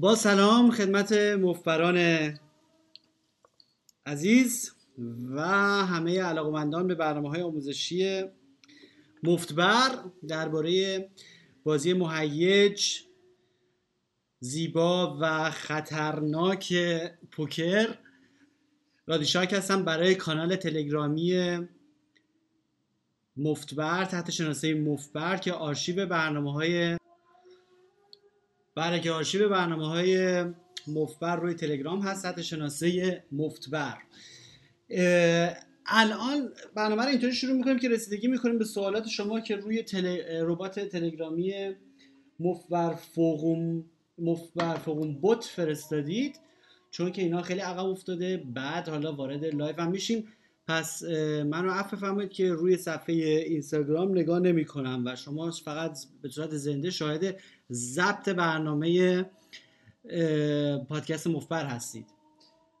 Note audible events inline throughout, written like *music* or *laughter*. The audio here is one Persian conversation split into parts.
با سلام خدمت مفبران عزیز و همه علاقمندان به برنامه های آموزشی مفتبر درباره بازی مهیج زیبا و خطرناک پوکر. رادیشاک هستم برای کانال تلگرامی مفتبر تحت شناسه مفتبر که آرشیو برنامه های برای که آرشیو برنامه های مفتبر روی تلگرام هست تحت شناسه مفتبر. الان برنامه رو اینطوری شروع می‌کنیم که رسیدگی می‌کنیم به سوالات شما که روی تل... ربات تلگرامی مفبر فوقوم مفبر فوقوم بوت فرستادید. چون که اینا خیلی عقب افتاده بعد حالا وارد لایو هم میشیم. پس منو عفو فرمایید که روی صفحه اینستاگرام نگاه نمی کنم و شما فقط به صورت زنده شاهد ضبط برنامه پادکست مفبر هستید.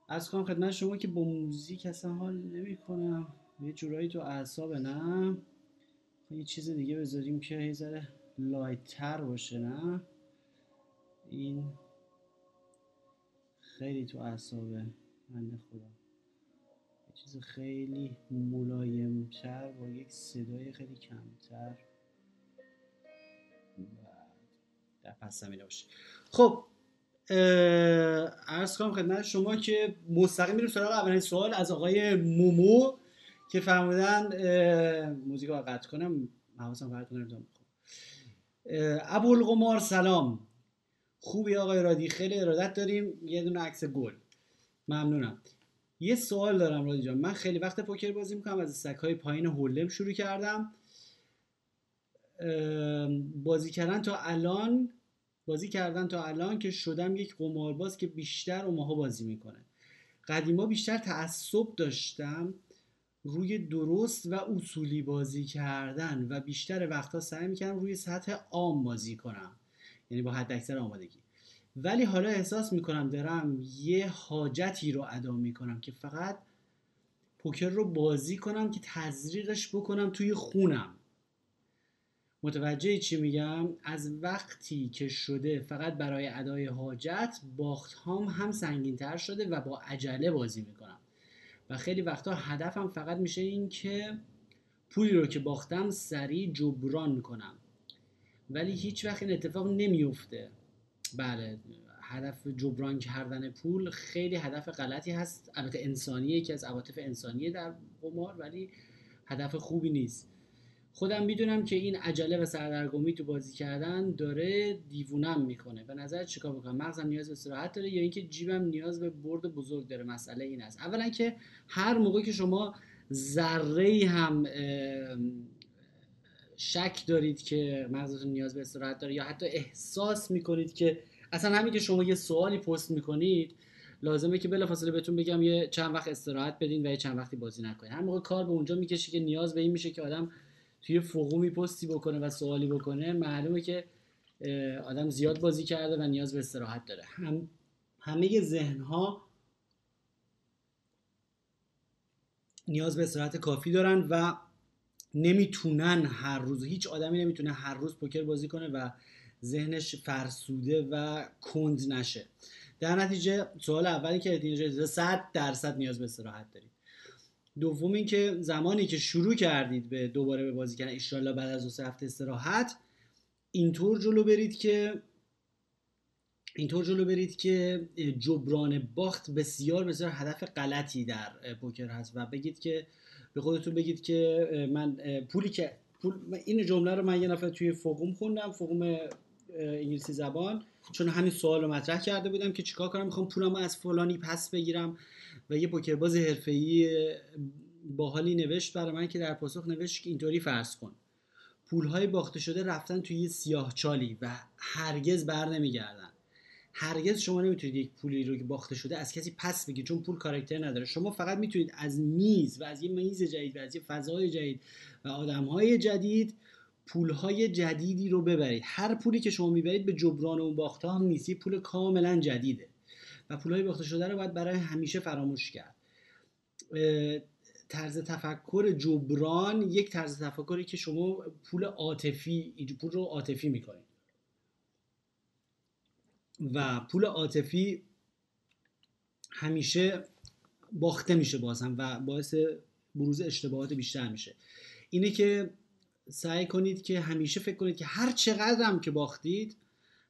از کنم خدمت شما که با موزیک اصلا حال نمی کنم یه جورایی تو اعصاب نه؟ یه چیز دیگه بذاریم که یه ذره لایتر باشه نه؟ این خیلی تو اعصابه. من یه چیز خیلی ملایمتر با یک صدای خیلی کمتر. در پس زمینه باشه. خب ارز کنم خدمت شما که مستقیم میریم سراغ اولین سوال از آقای مومو که فرمودن موزیک رو قطع کنم. حواسم پرت کنم ابوالقمار سلام. خوبی آقای رادی؟ خیلی ارادت داریم. یه دونه عکس گل. ممنونم. یه سوال دارم رادی جان. من خیلی وقت پوکر بازی می‌کنم از های پایین هولم شروع کردم. بازی کردن تا الان بازی کردن تا الان که شدم یک قمارباز که بیشتر اوماها بازی می‌کنه. قدیما بیشتر تعصب داشتم روی درست و اصولی بازی کردن و بیشتر وقتا سعی می‌کردم روی سطح عام بازی کنم. یعنی با حد اکثر آمادگی. ولی حالا احساس می‌کنم دارم یه حاجتی رو ادا می‌کنم که فقط پوکر رو بازی کنم که تزریقش بکنم توی خونم. متوجه چی میگم؟ از وقتی که شده فقط برای ادای حاجت باخت هم سنگین تر شده و با عجله بازی می‌کنم. و خیلی وقتا هدفم فقط میشه این که پولی رو که باختم سریع جبران کنم. ولی هیچ وقت این اتفاق نمیفته بله هدف جبران کردن پول خیلی هدف غلطی هست. البته انسانیه یکی از عواطف انسانیه در قمار ولی هدف خوبی نیست. خودم می‌دونم که این عجله و سردرگمی تو بازی کردن داره دیوونم می‌کنه. به نظر چیکار بکنم؟ مغزم نیاز به استراحت داره یا اینکه جیبم نیاز به برد بزرگ داره؟ مسئله این است. اولا که هر موقع که شما ذره هم شک دارید که مغزتون نیاز به استراحت داره یا حتی احساس می‌کنید که اصلا همین که شما یه سوالی پست می‌کنید لازمه که بلافاصله بهتون بگم یه چند وقت استراحت بدین و یه چند وقتی بازی نکنید هر موقع کار به اونجا می‌کشه که نیاز به این میشه که آدم توی فقومی پستی بکنه و سوالی بکنه معلومه که آدم زیاد بازی کرده و نیاز به استراحت داره. هم همه ذهن ها نیاز به استراحت کافی دارن و نمی‌تونن هر روز هیچ آدمی نمی‌تونه هر روز پوکر بازی کنه و ذهنش فرسوده و کند نشه. در نتیجه سوال اولی که نتیجه 100 درصد نیاز به استراحت دارید. دوم اینکه زمانی که شروع کردید به دوباره به بازی کردن ایشالله بعد از دو هفته استراحت اینطور جلو برید که اینطور جلو برید که جبران باخت بسیار بسیار هدف غلطی در پوکر هست و بگید که به خودتون بگید که من پولی که پول این جمله رو من یه نفر توی فوقوم خوندم فوقوم انگلیسی زبان چون همین سوال رو مطرح کرده بودم که چیکار کنم می‌خوام پولم از فلانی پس بگیرم و یه پوکرباز حرفه‌ای باحالی نوشت برای من که در پاسخ نوشت که اینطوری فرض کن. پولهای باخته شده رفتن توی سیاه چالی و هرگز بر نمیگردن. هرگز شما نمی‌تونید یک پولی رو که باخته شده از کسی پس بگیرید چون پول کاراکتر نداره. شما فقط می‌تونید از میز و از یه میز جدید و از یه فضای جدید و آدمهای جدید پولهای جدیدی رو ببرید. هر پولی که شما می‌برید به جبران اون باخته هم نیست. پول کاملا جدیده. و پولهای باخته شده رو باید برای همیشه فراموش کرد. طرز تفکر جبران یک طرز تفکری که شما پول عاطفی پول رو عاطفی می‌کنید. و پول عاطفی همیشه باخته میشه باز هم و باعث بروز اشتباهات بیشتر میشه. اینه که سعی کنید که همیشه فکر کنید که هر چقدر هم که باختید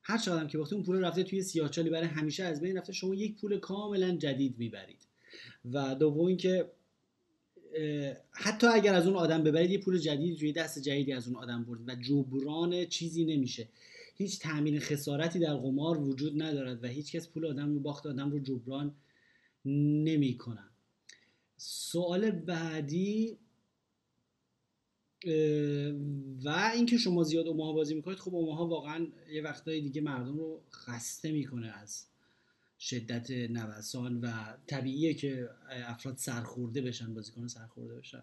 هر چقدر هم که باختید اون پول رفته توی سیاهچالی برای همیشه از بین رفته. شما یک پول کاملا جدید می‌برید. و دوم اینکه حتی اگر از اون آدم ببرید یه پول جدید روی دست جدیدی از اون آدم برد و جبران چیزی نمیشه. هیچ تامین خسارتی در قمار وجود ندارد و هیچ کس پول آدم رو باخت آدم رو جبران نمی‌کنن. سوال بعدی و اینکه شما زیاد اوماها بازی می‌کنید خب اوماها واقعا یه وقتهای دیگه مردم رو خسته می‌کنه از شدت نوسان و طبیعیه که افراد سرخورده بشن بازیکن سرخورده بشن.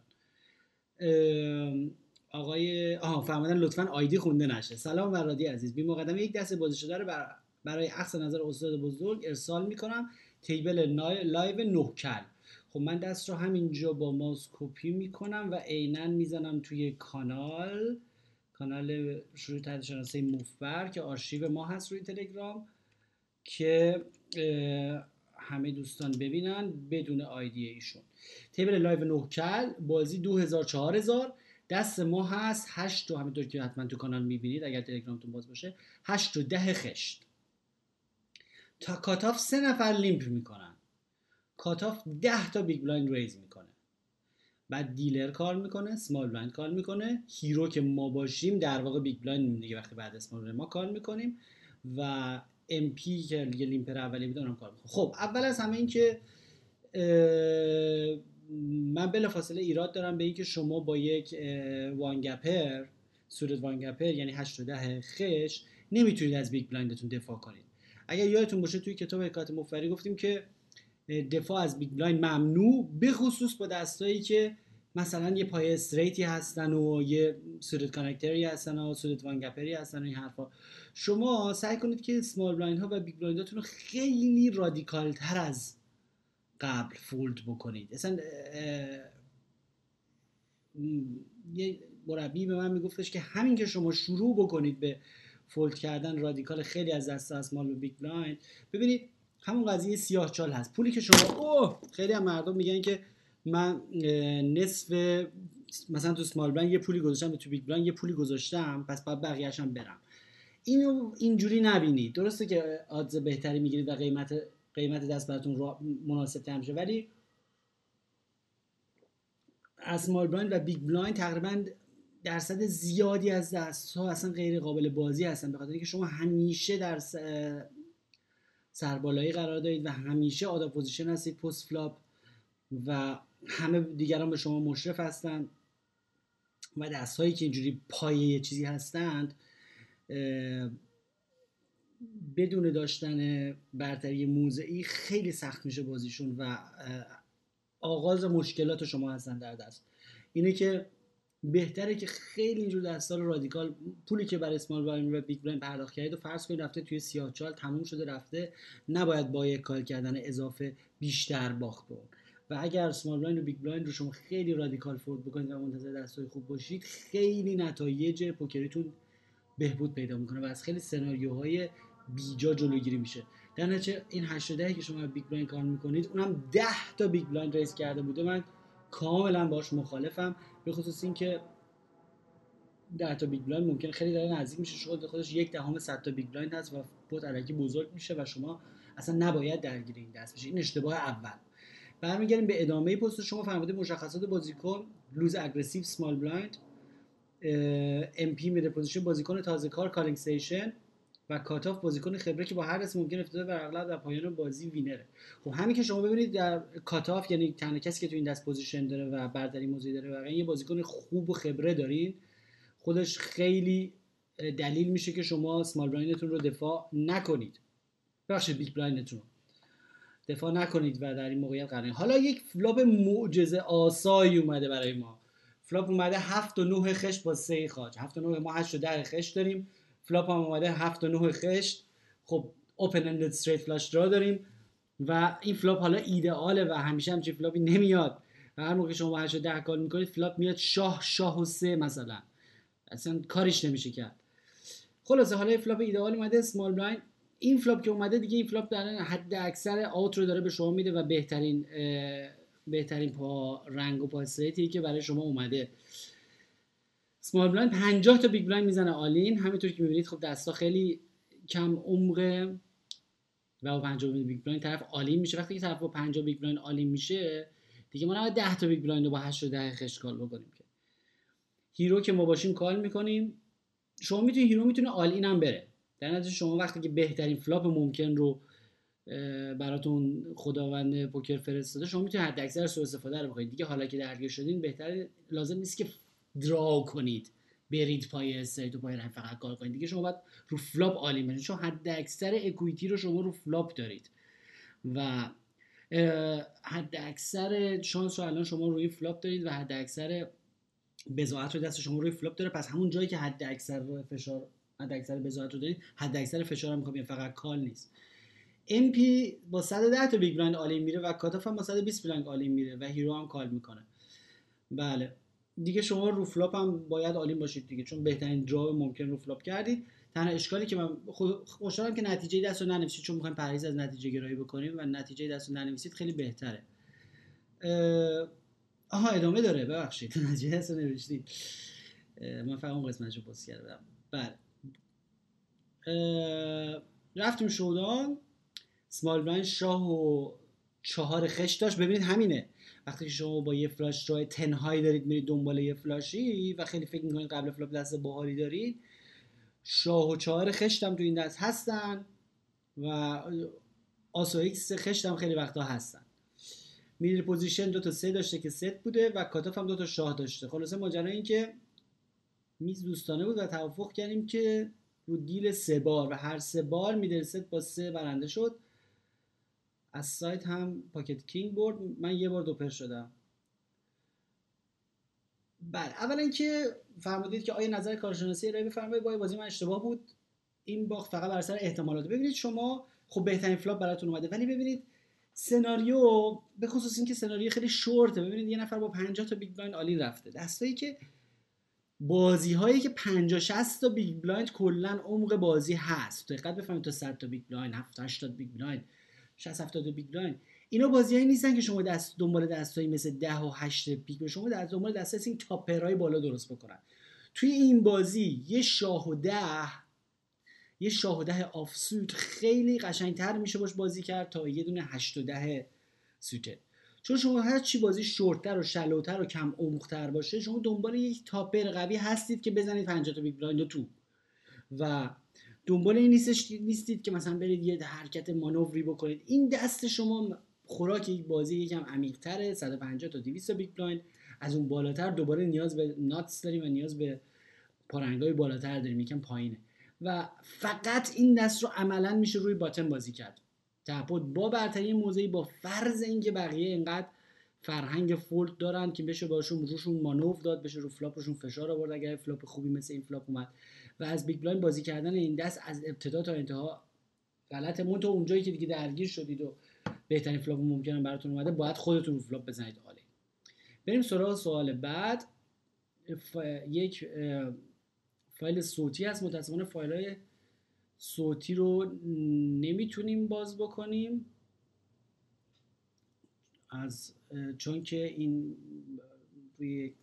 آقای آها فهمیدن لطفا آیدی خونده نشه. سلام ورادی عزیز. بی مقدمه یک دست بازی شده رو برای عکس نظر استاد بزرگ ارسال می‌کنم. تیبل لایو نوکل خب من دست رو همینجا با ماوس کپی می‌کنم و عینا می‌زنم توی کانال. کانال شروع تحت شناسه مفبر که آرشیو ما هست روی تلگرام که همه دوستان ببینن بدون آیدی ایشون. تیبل لایو نوکل بازی 2000 4000 دست ما هست 8 تا همینطور که حتما تو کانال می‌بینید اگر تلگرامتون باز باشه 8 و 10 خشت. تا cutoff سه نفر limp می‌کنن. cutoff 10 تا big blind raise می‌کنه. بعد dealer call می‌کنه small blind call می‌کنه. hero که ما باشیم در واقع big blind دیگه وقتی بعد small ما call می‌کنیم. و MP که limper اولی بود call می‌کنه. خب اول از همه این که من بلافاصله ایراد دارم به اینکه شما با یک one-gapper صورت one-gapper یعنی 8 و 10 خشت نمی‌تونید از big blind تون دفاع کنید. اگر یادتون باشه توی کتاب حکایت مفری گفتیم که دفاع از big blind ممنوع به خصوص با دستایی که مثلا یه پای straight ی هستن و یه صورت connector ی هستن و صورت one-gapper ی هستن و این حرفا. شما سعی کنید که small blind ها و big blind رو خیلی رادیکال تر از قبل fold بکنید. اصلا یه مربی به من میگفتش که همین که شما شروع بکنید به fold کردن رادیکال خیلی از دست small و big blind. ببینید همون قضیه سیاه چال هست. پولی که شما اوه خیلی هم مردم میگن که من نصف مثلا تو small blind یه پولی گذاشتم تو big blind یه پولی گذاشتم پس باید بقیه‌اش برم. اینو اینجوری نبینید. درسته که odds بهتری می‌گیرید و قیمت قیمت دست براتون مناسب تر میشه. ولی small blind و big blind تقریبا درصد زیادی از دست ها اصلا غیر قابل بازی هستن. به خاطر اینکه شما همیشه در سربالایی قرار دارید و همیشه out of position هستید post flop و همه دیگران به شما مشرف هستند و دست هایی که اینجوری پایه چیزی هستند بدون داشتن برتری موضعی خیلی سخت میشه بازیشون و آغاز مشکلات شما هستن در دست. اینه که بهتره که خیلی اینجور دستا رو رادیکال پولی که برای small blind و big blind پرداخت کردید و فرض کنید رفته توی سیاه چال تموم شده رفته نباید با یک call کردن اضافه بیشتر باخت و اگر small blind و big blind رو شما خیلی رادیکال fold بکنید و منتظر دستای خوب باشید خیلی نتایج پوکریتون بهبود پیدا می‌کنه و از خیلی سناریوهای بیجا جلوگیری میشه. در نتیجه این 8 که شما big blind call می‌کنید اونم 10 تا big blind raise کرده بوده. من کاملا باش مخالفم به خصوص اینکه 10 تا big blind ممکن خیلی داره نزدیک میشه. شما خودش یک دهم صد تا big blind هست و pot الکی بزرگ میشه و شما اصلا نباید درگیر این دست بشید این اشتباه اول. برمیگردیم به ادامه پست. شما فرمودید مشخصات بازیکن loose aggressive small blind MP middle position. بازیکن تازه کار calling station و cutoff بازیکن خبره که با هر اسم ممکن افتاده بر اغلب در پایان بازی winner ه. خب همین که شما ببینید در cutoff یعنی تنها کسی که تو این دست position داره و برتری موضعی داره و یه بازیکن خوب و خبره دارین خودش خیلی دلیل میشه که شما small blind تون رو دفاع نکنید. بخش big blind تون دفاع نکنید و در این موقعیت قرار حالا یک flop معجزه آسایی اومده برای ما. flop اومده هفت و نه خشت با سه خاج هفت و نه ما هشت و ده خشت داریم. flop هم اومده هفت و نه خشت. خب open ended straight flush draw داریم و این flop حالا ایدئاله و همیشه همچین flop ی نمیاد. و هر موقع شما 8 ده call می‌کنید flop میاد شاه شاه و سه مثلا. اصلا کارش نمیشه کرد. خلاصه حالا flop ایدئال اومده small blind این flop که اومده دیگه این flop در حداکثر out رو داره به شما میده و بهترین بهترین پا رنگ و پا straight ی که برای شما اومده. small blind 50 تا big blind می‌زنه all in همینطور که می‌بینید خب دستا خیلی کم عمقه و با 50 big blind طرف all in میشه. وقتی که طرف با 50 big blind all in میشه دیگه ما نباید 10 تا big blind رو با 8 و 10 خشت call بکنیم که. hero که ما باشیم call می‌کنیم. شما می‌تونید hero می‌تونه all in هم بره. در نتیجه شما وقتی که بهترین flop ممکن رو براتون خداوند پوکر فرستاده شما می‌تونید حداکثر سوء استفاده رو بکنید. دیگه حالا که درگیر شدین بهتر لازم نیست که draw کنید. برید پای straight و پای رنگ فقط call کنید. دیگه شما باید رو flop all in بشید چون حداکثر equity رو شما رو flop دارید. و حداکثر شانس رو الان شما روی flop دارید و حداکثر بضاعت رو دست شما روی flop داره. پس همون جایی که حداکثر فشار حداکثر بضاعت رو دارید حداکثر فشار هم می‌خوام فقط call نیست. MP با 110 تا big blind all in میره و cutoff هم با 120 blind all in میره و hero هم call می‌کنه. بله. دیگه شما رو flop هم باید all in باشید دیگه چون بهترین draw ممکن رو flop کردید. تنها اشکالی که من خوشحالم که نتیجه دست رو ننویسید چون می‌خوایم پرهیز از نتیجه گرایی بکنیم و نتیجه دست رو ننویسید خیلی بهتره. آها ادامه داره ببخشید. *laughs* نتیجه دست رو نوشتید. من فقط اون قسمتش رو پست کردم. بله. رفتیم showdown. سمال شاه و چهار خشت داشت. ببینید همینه. وقتی شما با یه flush draw تنهایی دارید میرید دنبال یه flush ی و خیلی فکر می‌کنید قبل flop دست باحالی دارید شاه و چهار خشت هم تو این دست هستن و آس و X خشت هم خیلی وقتا هستن. middle position دو تا سه داشته که ست بوده و cutoff هم دو تا شاه داشته. خلاصه ماجرا این که میز دوستانه بود و توافق کردیم که رو deal سه بار و هر سه بار middle set با سه برنده شد. از سایت هم pocket king برد. من یه بار دوپر شدم. بله اولا که فرمودید که آیا نظر کارشناسی ارائه بفرمایید. با بازی من اشتباه بود. این باخت فقط بر سر احتمالات. ببینید شما خب بهترین flop براتون اومده. ولی ببینید سناریو به خصوص اینکه سناریو خیلی شورته. ببینید یه نفر با 50 تا big blind عالی رفته. دستایی که بازی هایی که 50 60 تا big blind کلا عمق بازی هست. دقت بفهمید تا 100 تا big blind 7 80 big blind. 60 70 big blind اینا بازیایی نیستن که شما دست دنبال دستایی مثل 10 و 8 پیک شما در دنبال دست این top pair های بالا درست بکنن. توی این بازی یه شاه و ده یه شاه و ده offsuit خیلی قشنگتر میشه باش بازی کرد تا یه دونه 8 و ده suited ه. چون شما هر چی بازی شورتر و shallow تر و کم عمقتر باشه شما دنبال یک top pair قوی هستید که بزنید 50 تا big blind تو. و دنبال این نیستش نیستید که مثلا برید یه حرکت مانوری بکنید. این دست شما خوراک یک بازی یکم عمیق تره 150 تا 200 big blind از اون بالاتر دوباره نیاز به nuts داریم و نیاز به پارنگای بالاتر داریم یکم پایینه. و فقط این دست رو عملا میشه روی button بازی کرد. تپود با برتری موضعی با فرض اینکه بقیه اینقدر فرهنگ fold دارن که بشه باشون روشون مانور داد بشه رو flop شون فشار آورد اگر flop خوبی مثل این flop اومد. و از big blind بازی کردن این دست از ابتدا تا انتها غلطه مون تو اونجایی که دیگه درگیر شدید و بهترین flop ممکنه براتون اومده باید خودتون رو flop بزنید عالی. بریم سراغ سوال بعد. یک فایل صوتی هست. متاسفانه فایل های صوتی رو نمی‌تونیم باز بکنیم. از چون که این روی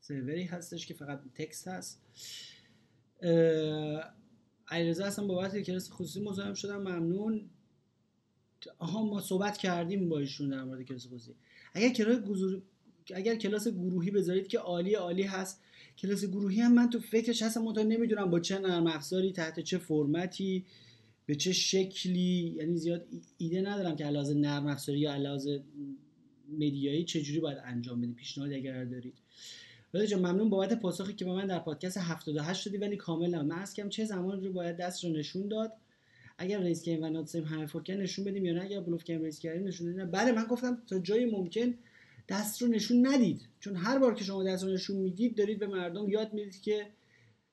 سروری هستش که فقط تکست هست. ایرزا هستم بابت کلاس خصوصی مزاحم شدم. ممنون. آها ما صحبت کردیم با ایشون در مورد کلاس خصوصی. اگر کلاس اگر کلاس گروهی بذارید که عالی عالی هست. کلاس گروهی هم من تو فکرش هستم منتها نمی‌دونم با چه نرم افزاری تحت چه فرمتی. به چه شکلی؟ یعنی زیاد ایده ندارم که علاوه نرم افزاری یا علاوه مدیایی چجوری باید انجام بدیم پیشنهاد اگر دارید. ولی جان ممنون بابت پاسخی که به من در پادکست 78 دادی ولی کامل من کم چه زمان رو باید دست رو نشون داد. اگر raise کردیم و nuts یم همه فورکن نشون بدیم یا نه؟ اگر بلوف کردیم raise کردیم نشون بدیم. بله من گفتم تا جای ممکن دست رو نشون ندید. چون هر بار که شما دست رو نشون می‌دید دارید به مردم یاد می‌دید که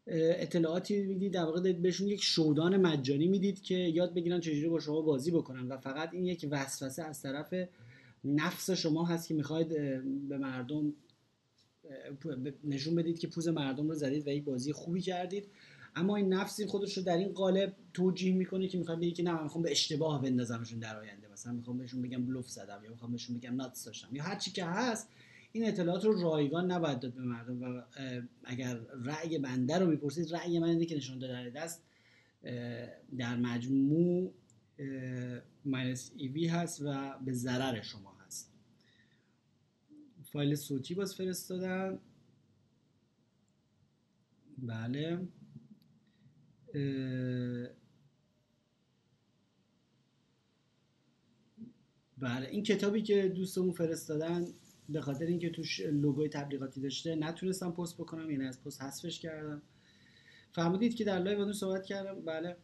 اطلاعاتی می‌دید در واقع بهشون یک showdown مجانی می‌دید که یاد بگیرن چجوری با شما بازی بکنن و فقط این یک وسوسه از طرف نفس شما هست که می‌خواید به مردم نشون بدید که پوز مردم رو زدید و یک بازی خوبی کردید. اما این نفسی خودش رو در این قالب توجیه می‌کنه که می‌خواد بگه که نه من می‌خوام به اشتباه بندازمشون در آینده. مثلا می‌خوام بهشون بگم بلوف زدم یا می‌خوام بهشون بگم ناتس داشتم یا هر چی که هست این اطلاعات رو رایگان نباید داد به مردم و اگر رأی بنده رو می‌پرسید رأی من اینه که نشان داده دست در مجموع minus EV هست و به ضرر شما هست. فایل صوتی باز فرستادن. بله. بله. این کتابی که دوستمون فرستادن به خاطر اینکه توش لوگوی تبلیغاتی داشته نتونستم پست بکنم یعنی از پست حذفش کردم. فهمیدید که در live صحبت کردم. بله.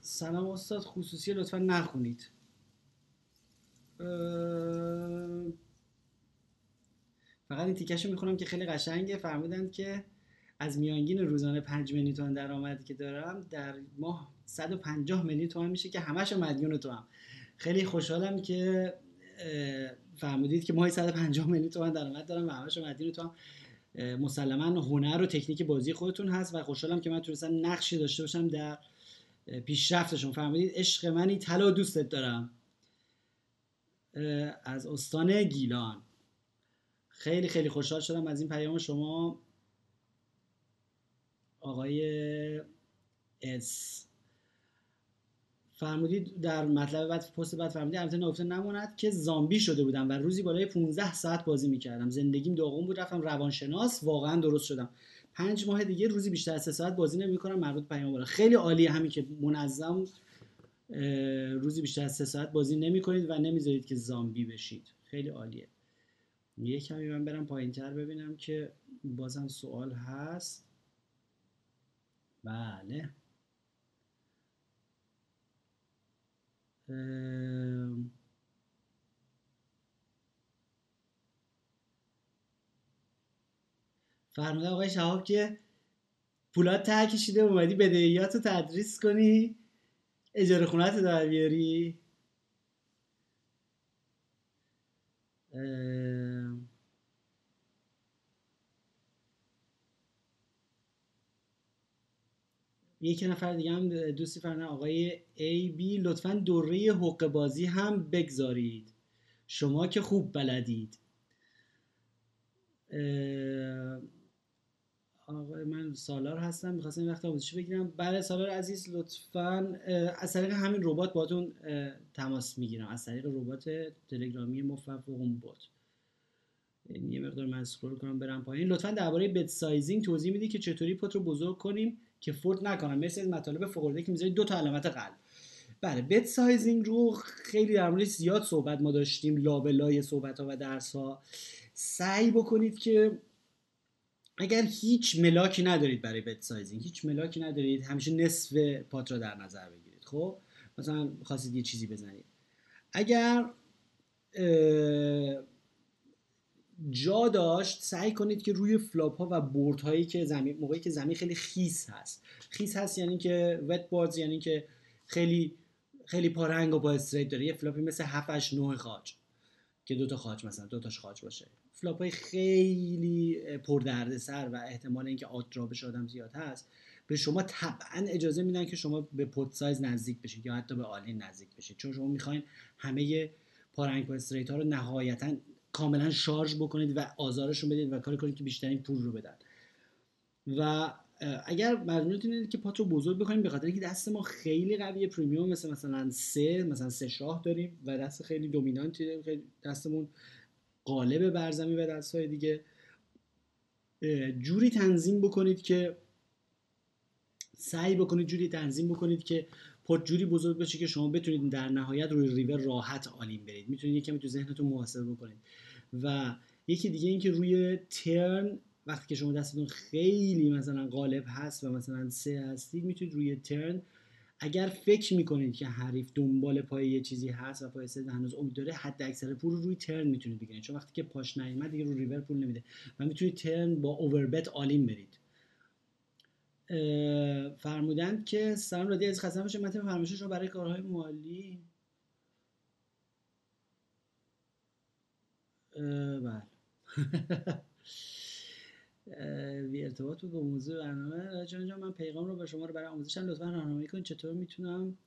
سلام استاد خصوصی لطفا نخونید. فقط این تیکش رو می‌خونم که خیلی قشنگه. فهمیدن که از میانگین روزانه 5 میلیون تومن درآمدی که دارم در ماه 150 میلیون تومن میشه که همش مدیون تو هم. خیلی خوشحالم که فهمیدید که ماهی 150 میلیون تومن درآمد دارم و همش مدیون تو هم مسلما هنر و تکنیک بازی خودتون هست و خوشحالم که من تونستم نقشی داشته باشم در پیشرفتشون. فهمیدید عشق منی طلا دوستت دارم. از استان گیلان. خیلی خیلی خوشحال شدم از این پیام شما. آقای اس. فرمودید در مطلب بعد پست بعد فرمودید البته نکته نماند که زامبی شده بودم و روزی بالای 15 ساعت بازی می‌کردم. زندگیم داغون بود رفتم روانشناس واقعا درست شدم. پنج ماه دیگه روزی بیشتر از سه ساعت بازی نمی‌کنم مربوط پیام بالا. خیلی عالیه همین که منظم روزی بیشتر از سه ساعت بازی نمی‌کنید و نمی‌ذارید که زامبی بشید. خیلی عالیه. یه کمی من برم پایین تر ببینم که بازم سوال هست. بله. فرموده آقای شهاب که پولات ته کشیده اومدی بدهیات رو تدریس کنی اجاره خونت رو در بیاری. یک نفر دیگه هم دوستی فرنه آقای ای بی لطفا دوره حق بازی هم بگذارید. شما که خوب بلدید. آقای من سالار هستم می‌خواستم این وقت آموزشی بگیرم. بله سالار عزیز لطفا از طریق همین ربات باتون تماس می‌گیرم. از طریق ربات تلگرامی مفوق بات یه مقدار من کنم برم پایین. لطفا درباره bet sizing توضیح میدی که چطوری pot رو بزرگ کنیم. که fold نکنم مثل از مطالب فوق که می‌ذارید دو تا علامت قلب. بله bet sizing رو خیلی در موردش زیاد صحبت ما داشتیم لابلای صحبت ها و درس ها سعی بکنید که اگر هیچ ملاکی ندارید برای bet sizing هیچ ملاکی ندارید همیشه نصف pot را در نظر بگیرید. خب؟ مثلا خواستید یه چیزی بزنید. اگر جا داشت سعی کنید که روی flop ها و board هایی که زمین موقعی که زمین خیلی خیس هست. خیس هست یعنی که wet boards یعنی که خیلی خیلی پارنگ و با straight داره. یه flop ی مثل 7 8 9 خاج. که دو تا خاج مثلا دو تاش خاج باشه. flop های خیلی سر و احتمال اینکه آترابش آدم زیاد هست به شما طبعا اجازه میدن که شما به pot size نزدیک بشید یا حتی به all in نزدیک بشید. چون شما می‌خواین همه پارنگ و straight ها رو نهایتا کاملا شارژ بکنید و آزارشون بدید و کاری کنید که بیشترین پول رو بدن. و اگر مجبورتون اینه که پات رو بزرگ بکنیم به خاطر اینکه دست ما خیلی قویه پریمیوم مثل مثلا سه مثلا سه شاه داریم و دست خیلی دومینانتی خیلی دستمون قالب برزمی و دست های دیگه جوری تنظیم بکنید که سعی بکنید جوری تنظیم بکنید که پات جوری بزرگ بشه که شما بتونید در نهایت روی ریور راحت آلیم برید. می‌تونید یکمی تو ذهنتون محاسبه بکنید. و یکی دیگه اینکه روی ترن وقتی که شما دستتون خیلی مثلا غالب هست و مثلا سه هستید می‌تونید روی ترن اگر فکر می‌کنید که حریف دنبال پای یه چیزی هست و پای سه هنوز امید داره حد اکثر پول رو روی ترن می‌تونید بگیرید. چون وقتی که پاش نیومد دیگه رو ریور پول نمیده. و می‌تونید ترن با اووربت آلیم برید. فرمودند که سلام رادی از خسته باشه متن فرمایشش رو برای کارهای مالی. بله. *laughs* بی ارتباط بود با موضوع برنامه. جان من پیغام رو به شما رو برای آموزشم لطفا راهنمایی کنید. چطور می‌تونم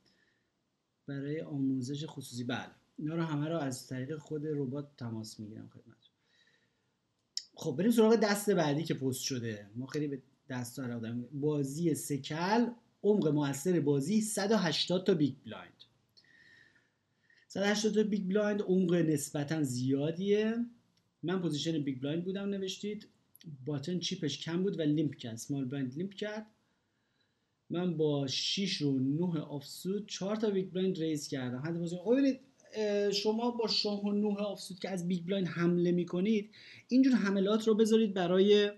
برای آموزش خصوصی؟ بله. اینا رو همه رو از طریق خود ربات تماس می‌گیرم خدمت خب بریم سراغ دست بعدی که پست شده. ما خیلی به دست آدم بازی سکل عمق موثر بازی 180 تا big blind. 180 تا big blind عمق نسبتا زیادیه. من پوزیشن big blind بودم نوشتید. button چیپش کم بود و limp کرد small blind limp کرد. من با شاه و 9 offsuit 4 تا big blind raise کردم. حتی بازی ببینید شما با شاه و 9 offsuit که از big blind حمله می‌کنید اینجور حملات رو بذارید برای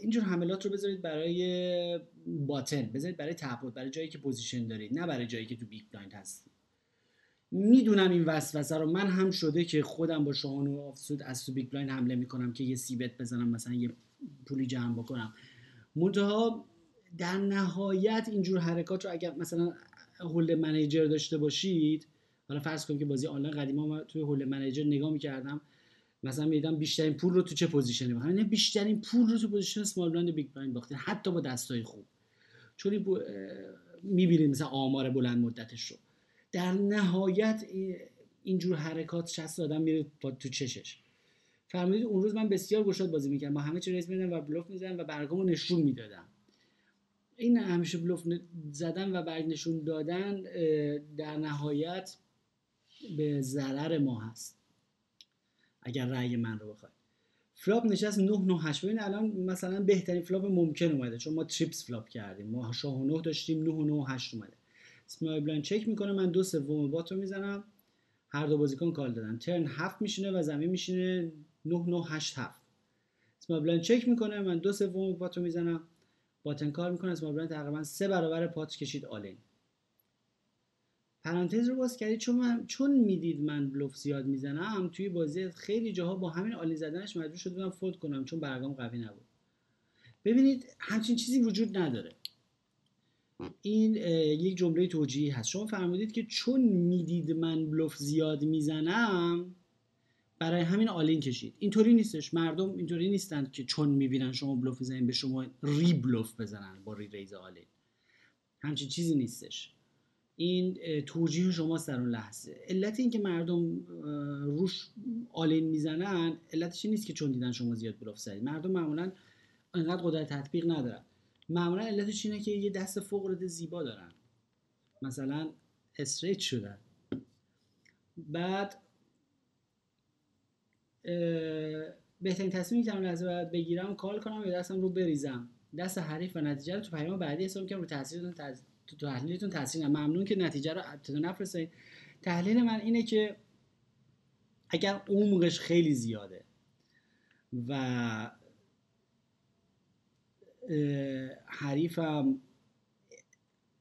اینجور حملات رو بذارید برای button بذارید برای تعهد برای جایی که position دارید نه برای جایی که تو big blind هستید. می‌دونم این وسوسه رو. من هم شده که خودم با شاه و نه offsuit از تو big blind حمله می‌کنم که یه c-bet بزنم مثلا یه پولی جمع بکنم. منتها در نهایت اینجور حرکات رو اگر مثلا Hold'em Manager داشته باشید حالا فرض کنیم که بازی آنلاین قدیما من توی Hold'em Manager نگاه می‌کردم. مثلا می‌دیدم بیشترین پول رو تو چه position ی یعنی بیشترین پول رو تو position small blind big blind باختین حتی با دستای خوب. چون می‌بینید مثلا آمار بلند مدتش رو. در نهایت اینجور حرکات شست آدم میره تو چشش. فرمودید اون روز من بسیار گشاد بازی می‌کردم. با همه چی raise میدم و بلوف می‌زنم و برگامو نشون می‌دادم. این همیشه بلوف زدن و برگ نشون دادن در نهایت به ضرر ما هست. اگر رأی من رو بخواد flop نشست 9 9 8 ببین الان مثلا بهترین flop ممکن اومده چون ما trips flop کردیم. ما شاه و 9 داشتیم 9 و 9 8 اومده. small blind check می‌کنه من دو سوم pot رو می‌زنم. هر دو بازیکن call دادن. turn 7 میشینه و زمین میشینه 9 9 8 7 small blind check می‌کنه من دو سوم pot رو می‌زنم. button call می‌کنه. small blind تقریبا سه برابر pot کشید all-in. پرانتز رو باز کردید چون من چون می‌دید من بلوف زیاد می‌زنم توی بازی خیلی جاها با همین all-in زدنش مجبور شده بودم fold کنم چون برگام قوی نبود. ببینید همچین چیزی وجود نداره. این یک جمله توجیهی هست. شما فرمودید که چون می‌دید من بلوف زیاد می‌زنم برای همین all-in کشید. اینطوری نیستش. مردم اینطوری نیستند که چون می‌بینن شما بلوف بزنین به شما re-bluff بزنن با re-raise all-in همچین چیزی نیستش. این توجیه شما در اون لحظه. علت این که مردم روش all-in می‌زنن علتش نیست که چون دیدن شما زیاد بلوف زدید مردم معمولا انقدر قدرت تطبیق ندارن. معمولا علتش اینه که یه دست فوق العاده زیبا دارن. مثلا straight شدن. بعد بهترین تصمیمی که من لحظه باید بگیرم call کنم یا دستم رو بریزم. دست حریف و نتیجه رو تو پیام بعدی حساب کنم رو تاثیرتون تو تحلیلتون تاثیر ممنون که نتیجه رو ابتدا نفرستید تحلیل من اینه که اگر عمقش خیلی زیاده و حریفم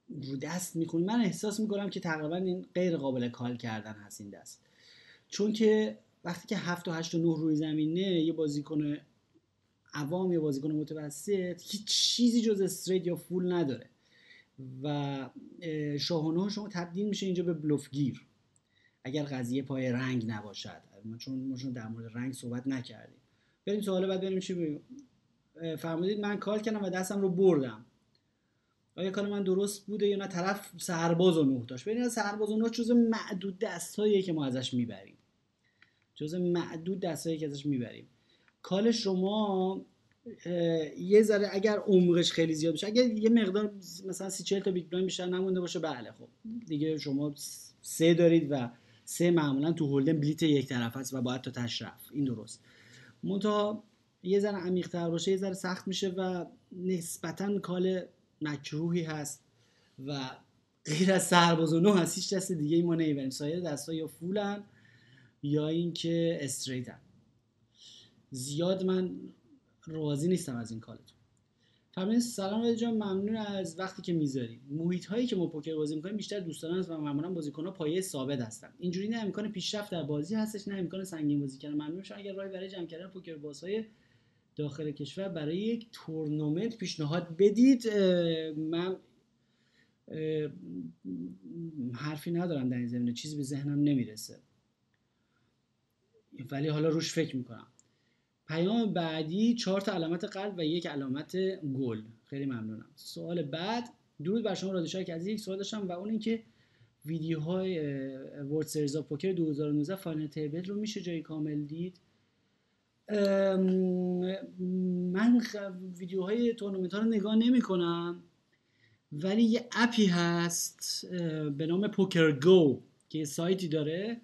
رو دست می‌کنی من احساس می‌کنم که تقریبا این غیر قابل کال کردن هست این دست. چون که وقتی که هفت و هشت و نه روی زمینه یه بازیکن عوام یا بازیکن متوسط هیچ چیزی جز استریت یا فول نداره. و شاهانه شما تبدیل میشه اینجا به بلوفگیر. اگر قضیه پای رنگ نباشد. چون ما در مورد رنگ صحبت نکردیم. بریم سوال بعد بریم چی فرمودید من کار کردم و دستم رو بردم. آیا کار من درست بوده یا نه؟ طرف سرباز و نه داشت. ببینید سرباز و نه جز معدود دستاییه که ما ازش می‌بریم. جز معدود دستایی که ازش می‌بریم. کال شما یه ذره اگر عمقش خیلی زیاد بشه اگر یه مقدار مثلا سی چهل تا big blind بیشتر نمونده باشه بله خب. دیگه شما سه دارید و سه معمولا تو hold'em بلیت یک طرفه است و باید تا تهش رفت این درست. منتها یه ذره عمیق‌تر باشه یه ذره سخت میشه و نسبتا call مکروهی هست و غیر از سرباز و نو هست. هیچ دست دیگه ای ما نمی‌بریم سایر دستا یا full ن یا اینکه straight ن. زیاد من راضی نیستم از این کارتون. فرمودین سلام جان ممنون از وقتی که می‌ذارید محیط هایی که ما پوکر بازی می‌کنیم بیشتر دوستان است و معمولا بازیکن ها پایه ثابت هستن. اینجوری نه امکان پیشرفت در بازی هستش نه امکان سنگین بازی کردن. ممنون میشم اگر راهی برای جمع کردن پوکر بازهای داخل کشور برای یک تورنمنت پیشنهاد بدید. من حرفی ندارم در این زمینه. چیزی به ذهنم نمی‌رسه. ولی حالا روش فکر می‌کنم. پیام بعدی چهار تا علامت قلب و یک علامت گل. خیلی ممنونم. سوال بعد درود بر شما که از یک سوال داشتم و اون اینکه ویدیوهای World Series Poker 2019 final table رو میشه جای کامل دید؟ من ویدیوهای تورنمنت ها رو نگاه نمی کنم ولی یه اپی هست به نام پوکر گو که سایتی داره.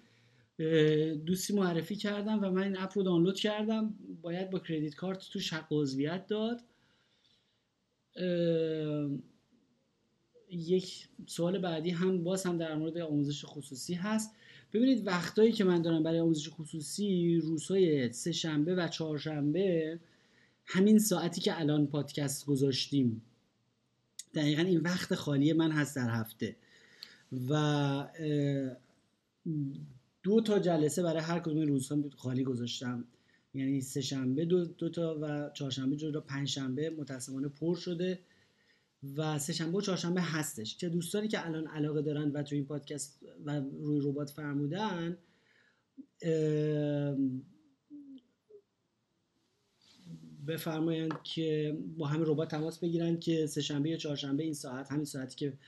دوستی معرفی کردم و من این اپ رو دانلود کردم. باید با کردیت کارت توش حق عضویت داد. یک سوال بعدی هم باز هم در مورد آموزش خصوصی هست. ببینید وقتایی که من دارم برای آموزش خصوصی روزهای سه شنبه و چهارشنبه همین ساعتی که الان پادکست گذاشتیم. دقیقا این وقت خالی من هست در هفته. و دو تا جلسه برای هر کدوم روزها خالی گذاشتم. یعنی سه شنبه دو, دو تا و چهارشنبه جدا پنج شنبه متاسفانه پر شده و سه شنبه و چهارشنبه هستش. که دوستانی که الان علاقه دارن و تو این پادکست و روی ربات فرمودن بفرمایند که با همین ربات تماس بگیرن که سه شنبه یا چهارشنبه این ساعت همین ساعتی که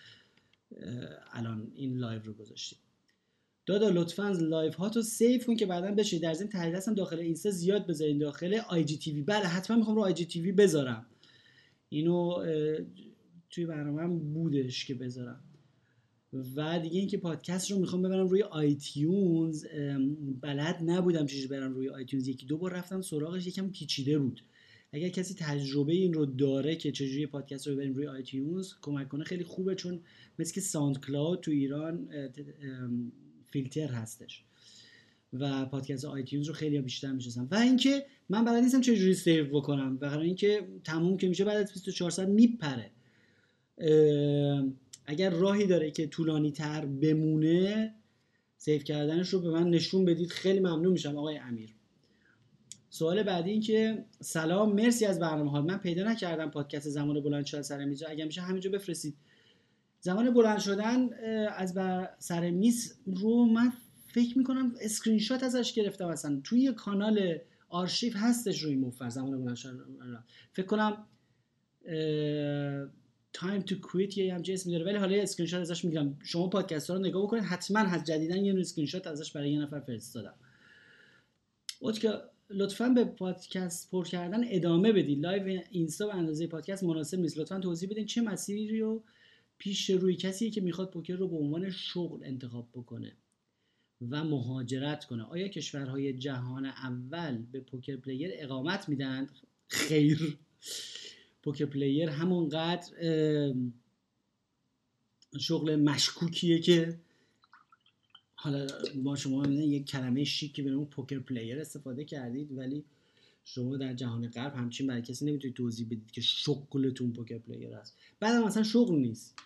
الان این live رو گذاشتیم. دادا لطفا live هاتو save کن که بعدا بشه در ضمن تحلیل هم داخل اینستا زیاد بذارین. داخل IGTV بله حتما می‌خوام رو IGTV بذارم. اینو توی برنامه بودش که بذارم. و دیگه اینکه پادکست رو می‌خوام ببرم روی iTunes بلد نبودم چیزی برم روی iTunes یکی دو بار رفتم سراغش یکم پیچیده بود. اگر کسی تجربه این رو داره که چجوری پادکست رو ببریم روی iTunes کمک کنه خیلی خوبه چون مثل که SoundCloud تو ایران فیلتر هستش. و پادکست iTunes رو خیلی بیشتر می‌شناسم و اینکه من بلد نیستم چجوری save بکنم. و اینکه تموم که میشه بعد از 24 ساعت میپره. اگر راهی داره که طولانی تر بمونه save کردنش رو به من نشون بدید. خیلی ممنون میشم آقای امیر. سوال بعدی این که سلام مرسی از برنامه ها من پیدا نکردم پادکست زمان بلند شدن سر میز اگر میشه همینجا بفرستید. زمان بلند شدن از بر سر میز رو من فکر می‌کنم اسکرین شات ازش گرفتم اصلا. توی کانال آرشیو هستش روی موفر زمان بلند شدن. فکر کنم time to quit یه همچین اسمی داره ولی حالا اسکرین شات ازش می‌گیرم. شما پادکست رو نگاه بکنید حتما هست جدیدن یه اسکرین شات ازش برای یه نفر فرستادم. که لطفا به پادکست پر کردن ادامه بدید. live اینستا به اندازه پادکست مناسب نیست. لطفا توضیح بدین چه مسیری رو پیش روی کسی که می‌خواد پوکر رو به عنوان شغل انتخاب بکنه و مهاجرت کنه. آیا کشورهای جهان اول به poker player اقامت میدن؟ خیر. poker player همونقدر شغل مشکوکیه که حالا با شما یک کلمه شیکی به نام poker player استفاده کردید ولی شما در جهان غرب همچین برای کسی نمی‌تونید توضیح بدید که شغلتون poker player است. بعد مثلا شغل نیست.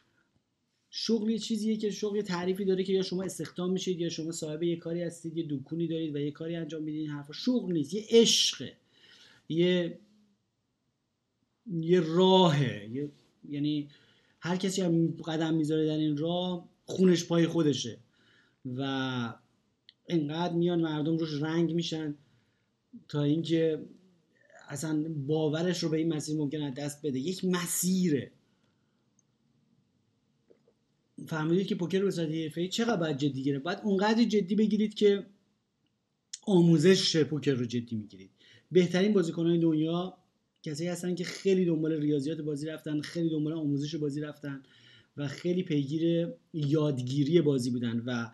شغل یه چیزیه که شغل تعریفی داره که یا شما استخدام میشید یا شما صاحب یه کاری هستید یه دکونی دارید و یه کاری انجام می‌دید این حرفا شغل نیست یه عشقه. یه یه راهه. یعنی هر کسی هم قدم می‌ذاره در این راه خونش پای خودشه. و انقدر میان مردم روش رنگ میشن تا اینکه اصلا باورش رو به این مسیر ممکنه دست بده. یک مسیره. فهمیدید که پوکر به صورت حرفه‌ای چقدر باید جدی گرفت؟ باید اونقدر جدی بگیرید که آموزش پوکر رو جدی می‌گیرید. بهترین بازیکنهای دنیا کسایی هستن که خیلی دنبال ریاضیات بازی رفتن خیلی دنبال آموزش بازی رفتن و خیلی پیگیر یادگیری بازی بودن و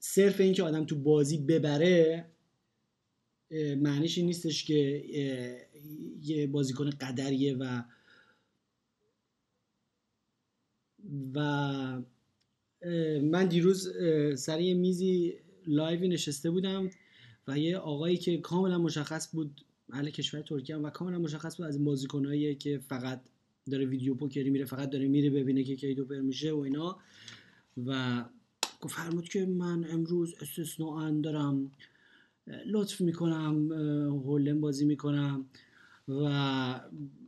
صرف اینکه آدم تو بازی ببره معنیش این نیستش که یه بازیکن قدریه و و من دیروز سر یه میزی لایوی نشسته بودم و یه آقایی که کاملا مشخص بود اهل کشور ترکیه و کاملا مشخص بود از بازیکنایی که فقط داره ویدیو پوکری میره فقط داره میره ببینه که کی دوپر میشه و اینا. و فرمود که من امروز استثناء دارم لطف می‌کنم هولم بازی می‌کنم و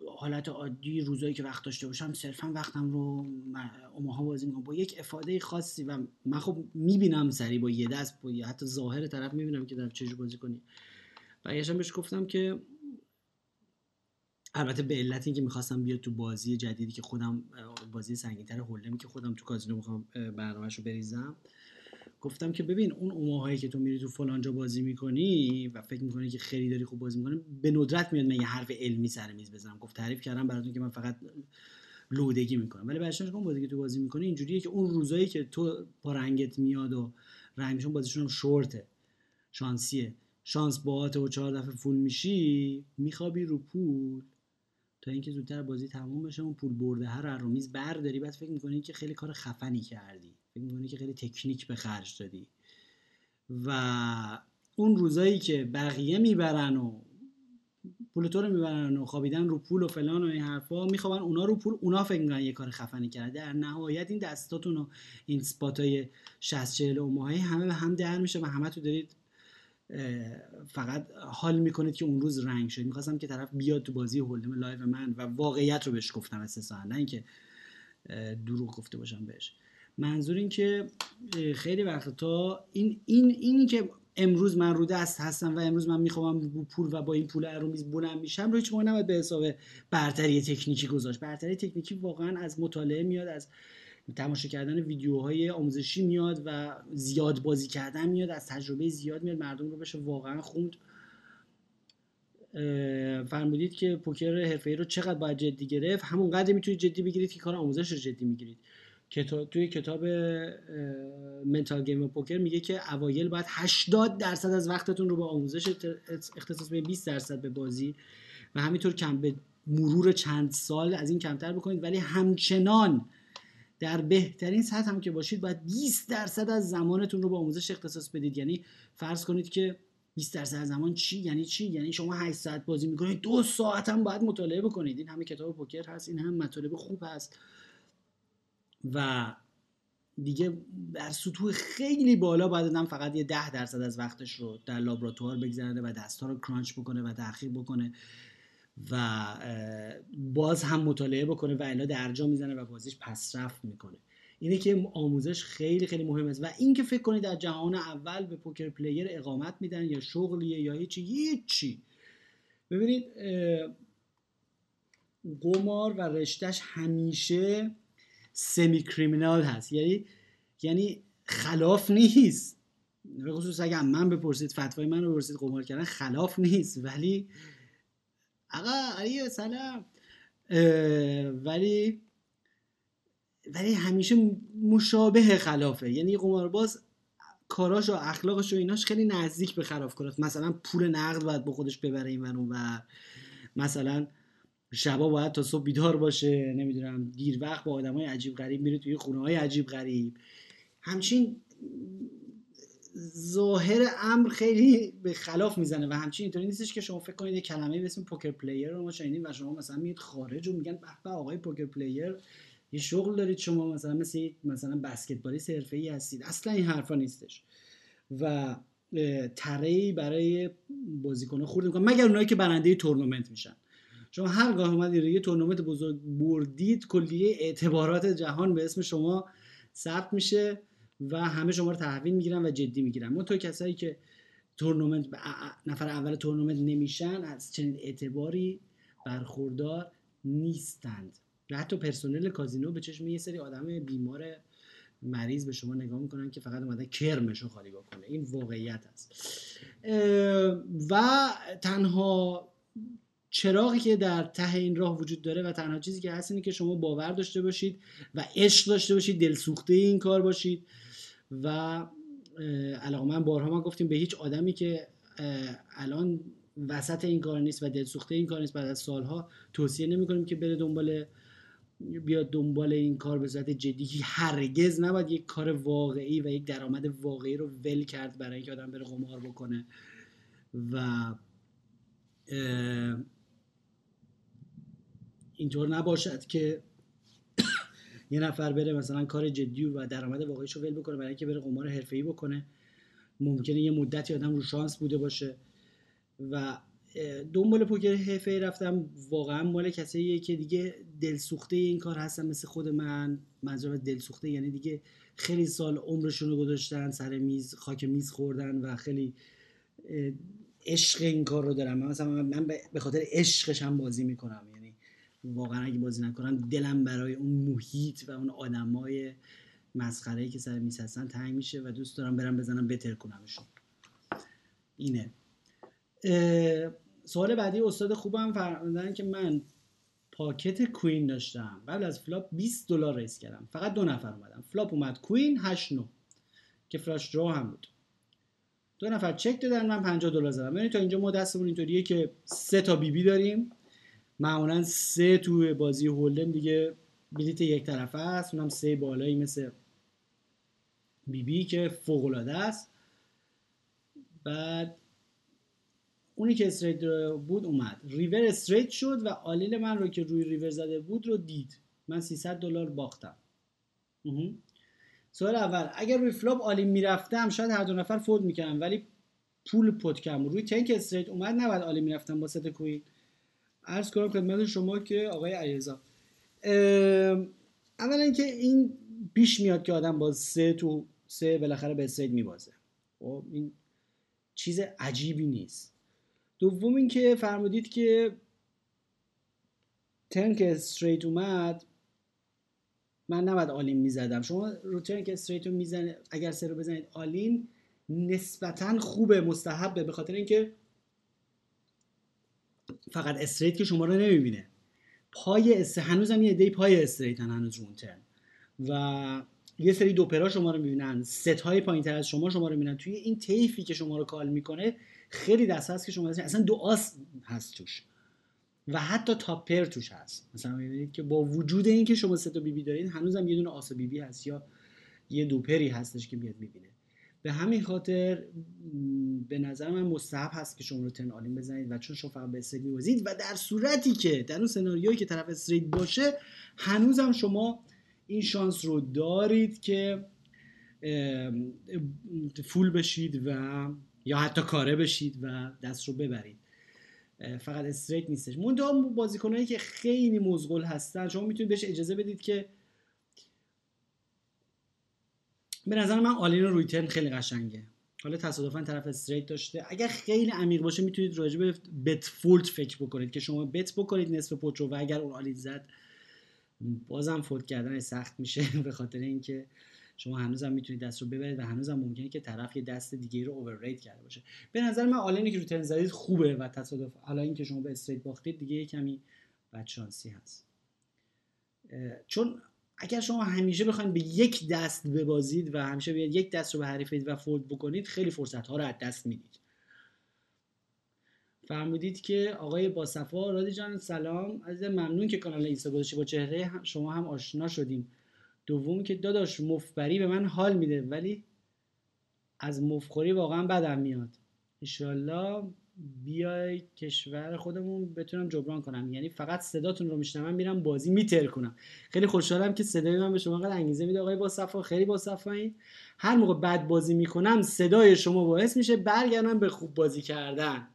حالت عادی روزایی که وقت داشته باشم صرفا وقتم رو اوماها بازی می‌کنم با یک افاده خاصی و من خب می‌بینم سری با یه دست با حتی ظاهر طرف می‌بینم که در چجور بازی کنی. برگشتم بهش گفتم که البته به علت اینکه می‌خواستم بیاد تو بازی جدیدی که خودم بازی سنگینتر هولمی که خودم تو کازینو می‌خوام برنامهش رو بریزم گفتم که ببین اون اوماهایی که تو میری تو فلانجا بازی می‌کنی و فکر می‌کنی که خیلی داری خوب بازی می‌کنی به ندرت میاد من یه حرف علمی سر میز بزنم؟ گفت تعریف کردم براتون که من فقط لودگی می‌کنم. ولی برشتش کن بازی که تو بازی می‌کنی اینجوریه که اون روزایی که تو با رنگت میاد و رنگشون بازیشون هم شورته شانسیه. شانس باهات و چهار دفعه فول میشی میخوابی رو پول. تا اینکه زودتر بازی تموم بشه اون پول برده هر رو میز برداری. بعد فکر می‌کنی که خیلی کار خفنی کردی. فکر می‌کنی که خیلی تکنیک به خرج دادی. و اون روزایی که بقیه می‌برن و پول تو رو می‌برن و خوابیدن رو پول و فلان و این حرفا میخوابن اونا رو پول اونا فکر می‌کنن یه کار خفنی کرده در نهایت این دستاتون و این spot های 60 40 ماهی همه به هم در میشه و همه تو دارید فقط حال می‌کنید که اون روز رنگ شد. می‌خواستم که طرف بیاد تو بازی hold'em live من و واقعیت رو بهش گفتم استثنا نه اینکه دروغ گفته باشم بهش. منظور این که خیلی وقتا این این اینی که امروز من رو دست هستم و امروز من می‌خوام پول و با این پول از رو میز بلند میشم رو هیچ موقع نباید به حساب برتری تکنیکی گذاشت. برتری تکنیکی واقعا از مطالعه میاد از تماشا کردن ویدیوهای آموزشی میاد و زیاد بازی کردن میاد از تجربه زیاد میاد مردم رو بشه واقعا خوند. فرمودید که پوکر حرفه‌ای رو چقدر باید جدی گرفت؟ همون قدر می‌تونید جدی بگیرید که کار آموزش رو جدی می‌گیرید. توی کتاب منتال گیم و پوکر میگه که اوایل باید 80 درصد از وقتتون رو به آموزش اختصاص بدید 20 درصد به بازی و همینطور کم به مرور چند سال از این کمتر بکنید. ولی همچنان در بهترین سطح هم که باشید باید 20 درصد از زمانتون رو به آموزش اختصاص بدید. یعنی فرض کنید که 20 درصد از زمان چی؟ یعنی چی؟ یعنی شما 8 ساعت بازی می‌کنید دو ساعت هم باید مطالعه بکنید. این همه کتاب پوکر هست این هم مطالب خوب هست. و دیگه در سطوح خیلی بالا باید آدم فقط یه ده درصد از وقتش رو در لابراتوار بگذرده و دستها رو کرانچ بکنه و تحقیق بکنه و باز هم مطالعه بکنه و الا درجا می‌زنه و بازیش پسرفت می‌کنه. اینه که آموزش خیلی خیلی مهم است و اینکه فکر کنید در جهان اول به پوکر پلیر اقامت میدن یا شغلیه یا هیچی هیچی. ببینید قمار و رشتهش همیشه سمی کریمینال هست. یعنی یعنی خلاف نیست. به خصوص اگه من بپرسید فتوای من رو بپرسید قمار کردن خلاف نیست. ولی آقا علی سلام. ولی ولی همیشه مشابه خلافه. یعنی قمارباز کاراش و اخلاقش و ایناش خیلی نزدیک به خلاف کنه مثلا پول نقد باید با خودش ببره این و مثلا شبا باید تا صبح بیدار باشه نمی‌دونم دیر وقت با آدم های عجیب غریب میره توی خونه های عجیب غریب. همچین ظاهر امر خیلی به خلاف می‌زنه و همچین اینطوری نیستش که شما فکر کنید یه کلمه به اسم پوکر پلیر رو ما شنیدیم و شما مثلا میید خارج و میگن به آقای poker player. یه شغل دارید شما مثلا مثل مثلا بسکتبالیست حرفه‌ای هستید. اصلا این حرفا نیستش. و تره برای بازیکن خورد می‌کنن مگر اونایی که برنده تورنمنت میشن. شما هر گاه اومدید یه تورنمنت بزرگ بردید کلیه اعتبارات جهان به اسم شما ثبت میشه و همه شما رو تحویل می‌گیرن و جدی می‌گیرن. تو کسایی که تورنمنت نفر اول تورنمنت نمیشن از چنین اعتباری برخوردار نیستند. و حتی پرسنل کازینو به چشم یه سری آدم بیمار مریض به شما نگاه می‌کنن که فقط اومده کرمش رو خالی بکنه این واقعیت است. و تنها چراغی که در ته این راه وجود داره و تنها چیزی که هست اینه که شما باور داشته باشید و عشق داشته باشید دلسوخته این کار باشید و علاقه من بارها ما گفتیم به هیچ آدمی که الان وسط این کار نیست و دلسوخته این کار نیست بعد از سالها توصیه نمی کنیم که بره دنبال بیاد دنبال این کار به صورت جدی. هرگز نباید یک کار واقعی و یک درآمد واقعی رو ول کرد برای اینکه آدم بره قمار بکنه و اینطور نباشد که *coughs* یه نفر بره مثلا کار جدی و درآمد واقعیش رو ول بکنه برای اینکه بره قمار حرفه‌ای بکنه. ممکنه یه مدتی آدم رو شانس بوده باشه. و دنبال پوکر حرفه‌ای رفتم. واقعا مال کساییه که دیگه دلسوخته این کار هستن مثل خود من. منظور دلسوخته یعنی دیگه خیلی سال عمرشون رو گذاشتن سر میز خاک میز خوردن و خیلی عشق این کار رو دارم مثلا من به خاطر عشقش هم بازی می‌کنم. واقعا اگه بازی نکنم دلم برای اون محیط و اون آدمای مسخره که سر میز هستن تنگ میشه و دوست دارم برم بزنم بترکونمشون. اینه. سوال بعدی استاد خوبم فرمودن که من pocket queen داشتم. قبل از flop 20 دلار raise کردم. فقط دو نفر اومدن flop اومد queen 8 9 که flush draw هم بود. دو نفر چک دادن من 50 دلار زدم. ببینید تا اینجا ما دستمون اینطوریه که سه تا بی بی داریم. معمولا سه تو بازی hold'em دیگه بلیت یک طرفه است. اونم سه بالایی مثل بی بی که فوق العاده است. بعد اونی که straight بود اومد. river straight شد و all-in من رو که روی ریور زده بود رو دید. من 300 دلار باختم. سوال اول اگر روی flop all-in می‌رفتم شاید هر دو نفر fold می‌کردم ولی پول pot کم روی turn که straight اومد نباید all-in می‌رفتم با set queen. عرض کنم خدمت شما که آقای علیرضا. اولا اینکه این پیش میاد که آدم با سه تو سه بالاخره به straight میبازه. خب این چیز عجیبی نیست. دوم اینکه فرمودید که turn که straight اومد من نباید all-in می‌زدم. شما رو turn که straight رو می‌زنید اگر سه رو بزنید all-in نسبتا خوبه مستحبه به خاطر اینکه فقط استریت که شما رو نمی‌بینه. پای است هنوزم یه دی پای استریتن هنوز رو ترن. و یه سری دوپرا شما رو می‌بینن ست های پایین تر از شما شما رو می‌بینن. توی این تیفی که شما رو کال می‌کنه خیلی دست هست که شما اصلا دو آس هست توش. و حتی تاپر توش هست. مثلا می‌بینید که با وجود اینکه شما سه تا بی بی دارید هنوزم یه دونه آس بی بی هست یا یه دوپری هستش که میاد می‌بینه. به همین خاطر به نظر من مستحب هست که شما رو turn all-in بزنید و چون شما فقط به straight میبازید و در صورتی که در اون سناریویی که طرف straight باشه هنوزم شما این شانس رو دارید که full بشید و یا حتی کاره بشید و دست رو ببرید. فقط straight نیستش. منتها بازیکنایی که خیلی مزغول هستن شما می‌تونید بهش اجازه بدید که به نظر من all-in روی turn خیلی قشنگه. حالا تصادفا طرف straight داشته. اگر خیلی عمیق باشه می‌تونید راجع به bet fold فکر بکنید که شما bet بکنید نصف pot و اگر اون all-in زد بازم fold کردن سخت میشه *laughs* به خاطر اینکه شما هنوزم می‌تونید دست رو ببرید و هنوزم ممکنه که طرف یه دست دیگه رو overrate کرده باشه. به نظر من all-in ی که رو turn زدید خوبه و تصادف. حالا اینکه شما به straight باختید دیگه کمی بدشانسی هست. چون اگر شما همیشه بخواید به یک دست ببازید و همیشه بیاد یک دست رو به حریفید و فولد بکنید خیلی فرصت ها رو از دست می‌دید. فرمودید که آقای باصفا رادی جان سلام. از ممنون که کانال اینستا گذاشتی با چهره. شما هم آشنا شدیم. دوم که داداش مفبری به من حال میده ولی از مفخوری واقعا بدم میاد. انشالله بیای کشور خودمون بتونم جبران کنم. یعنی فقط صداتون رو میشنوم میرم بازی میتر کنم. خیلی خوشحالم که صدای من به شما قد انگیزه میده آقای با صفا خیلی با این هر موقع بد بازی می‌کنم صدای شما باعث میشه برگردم به خوب بازی کردن.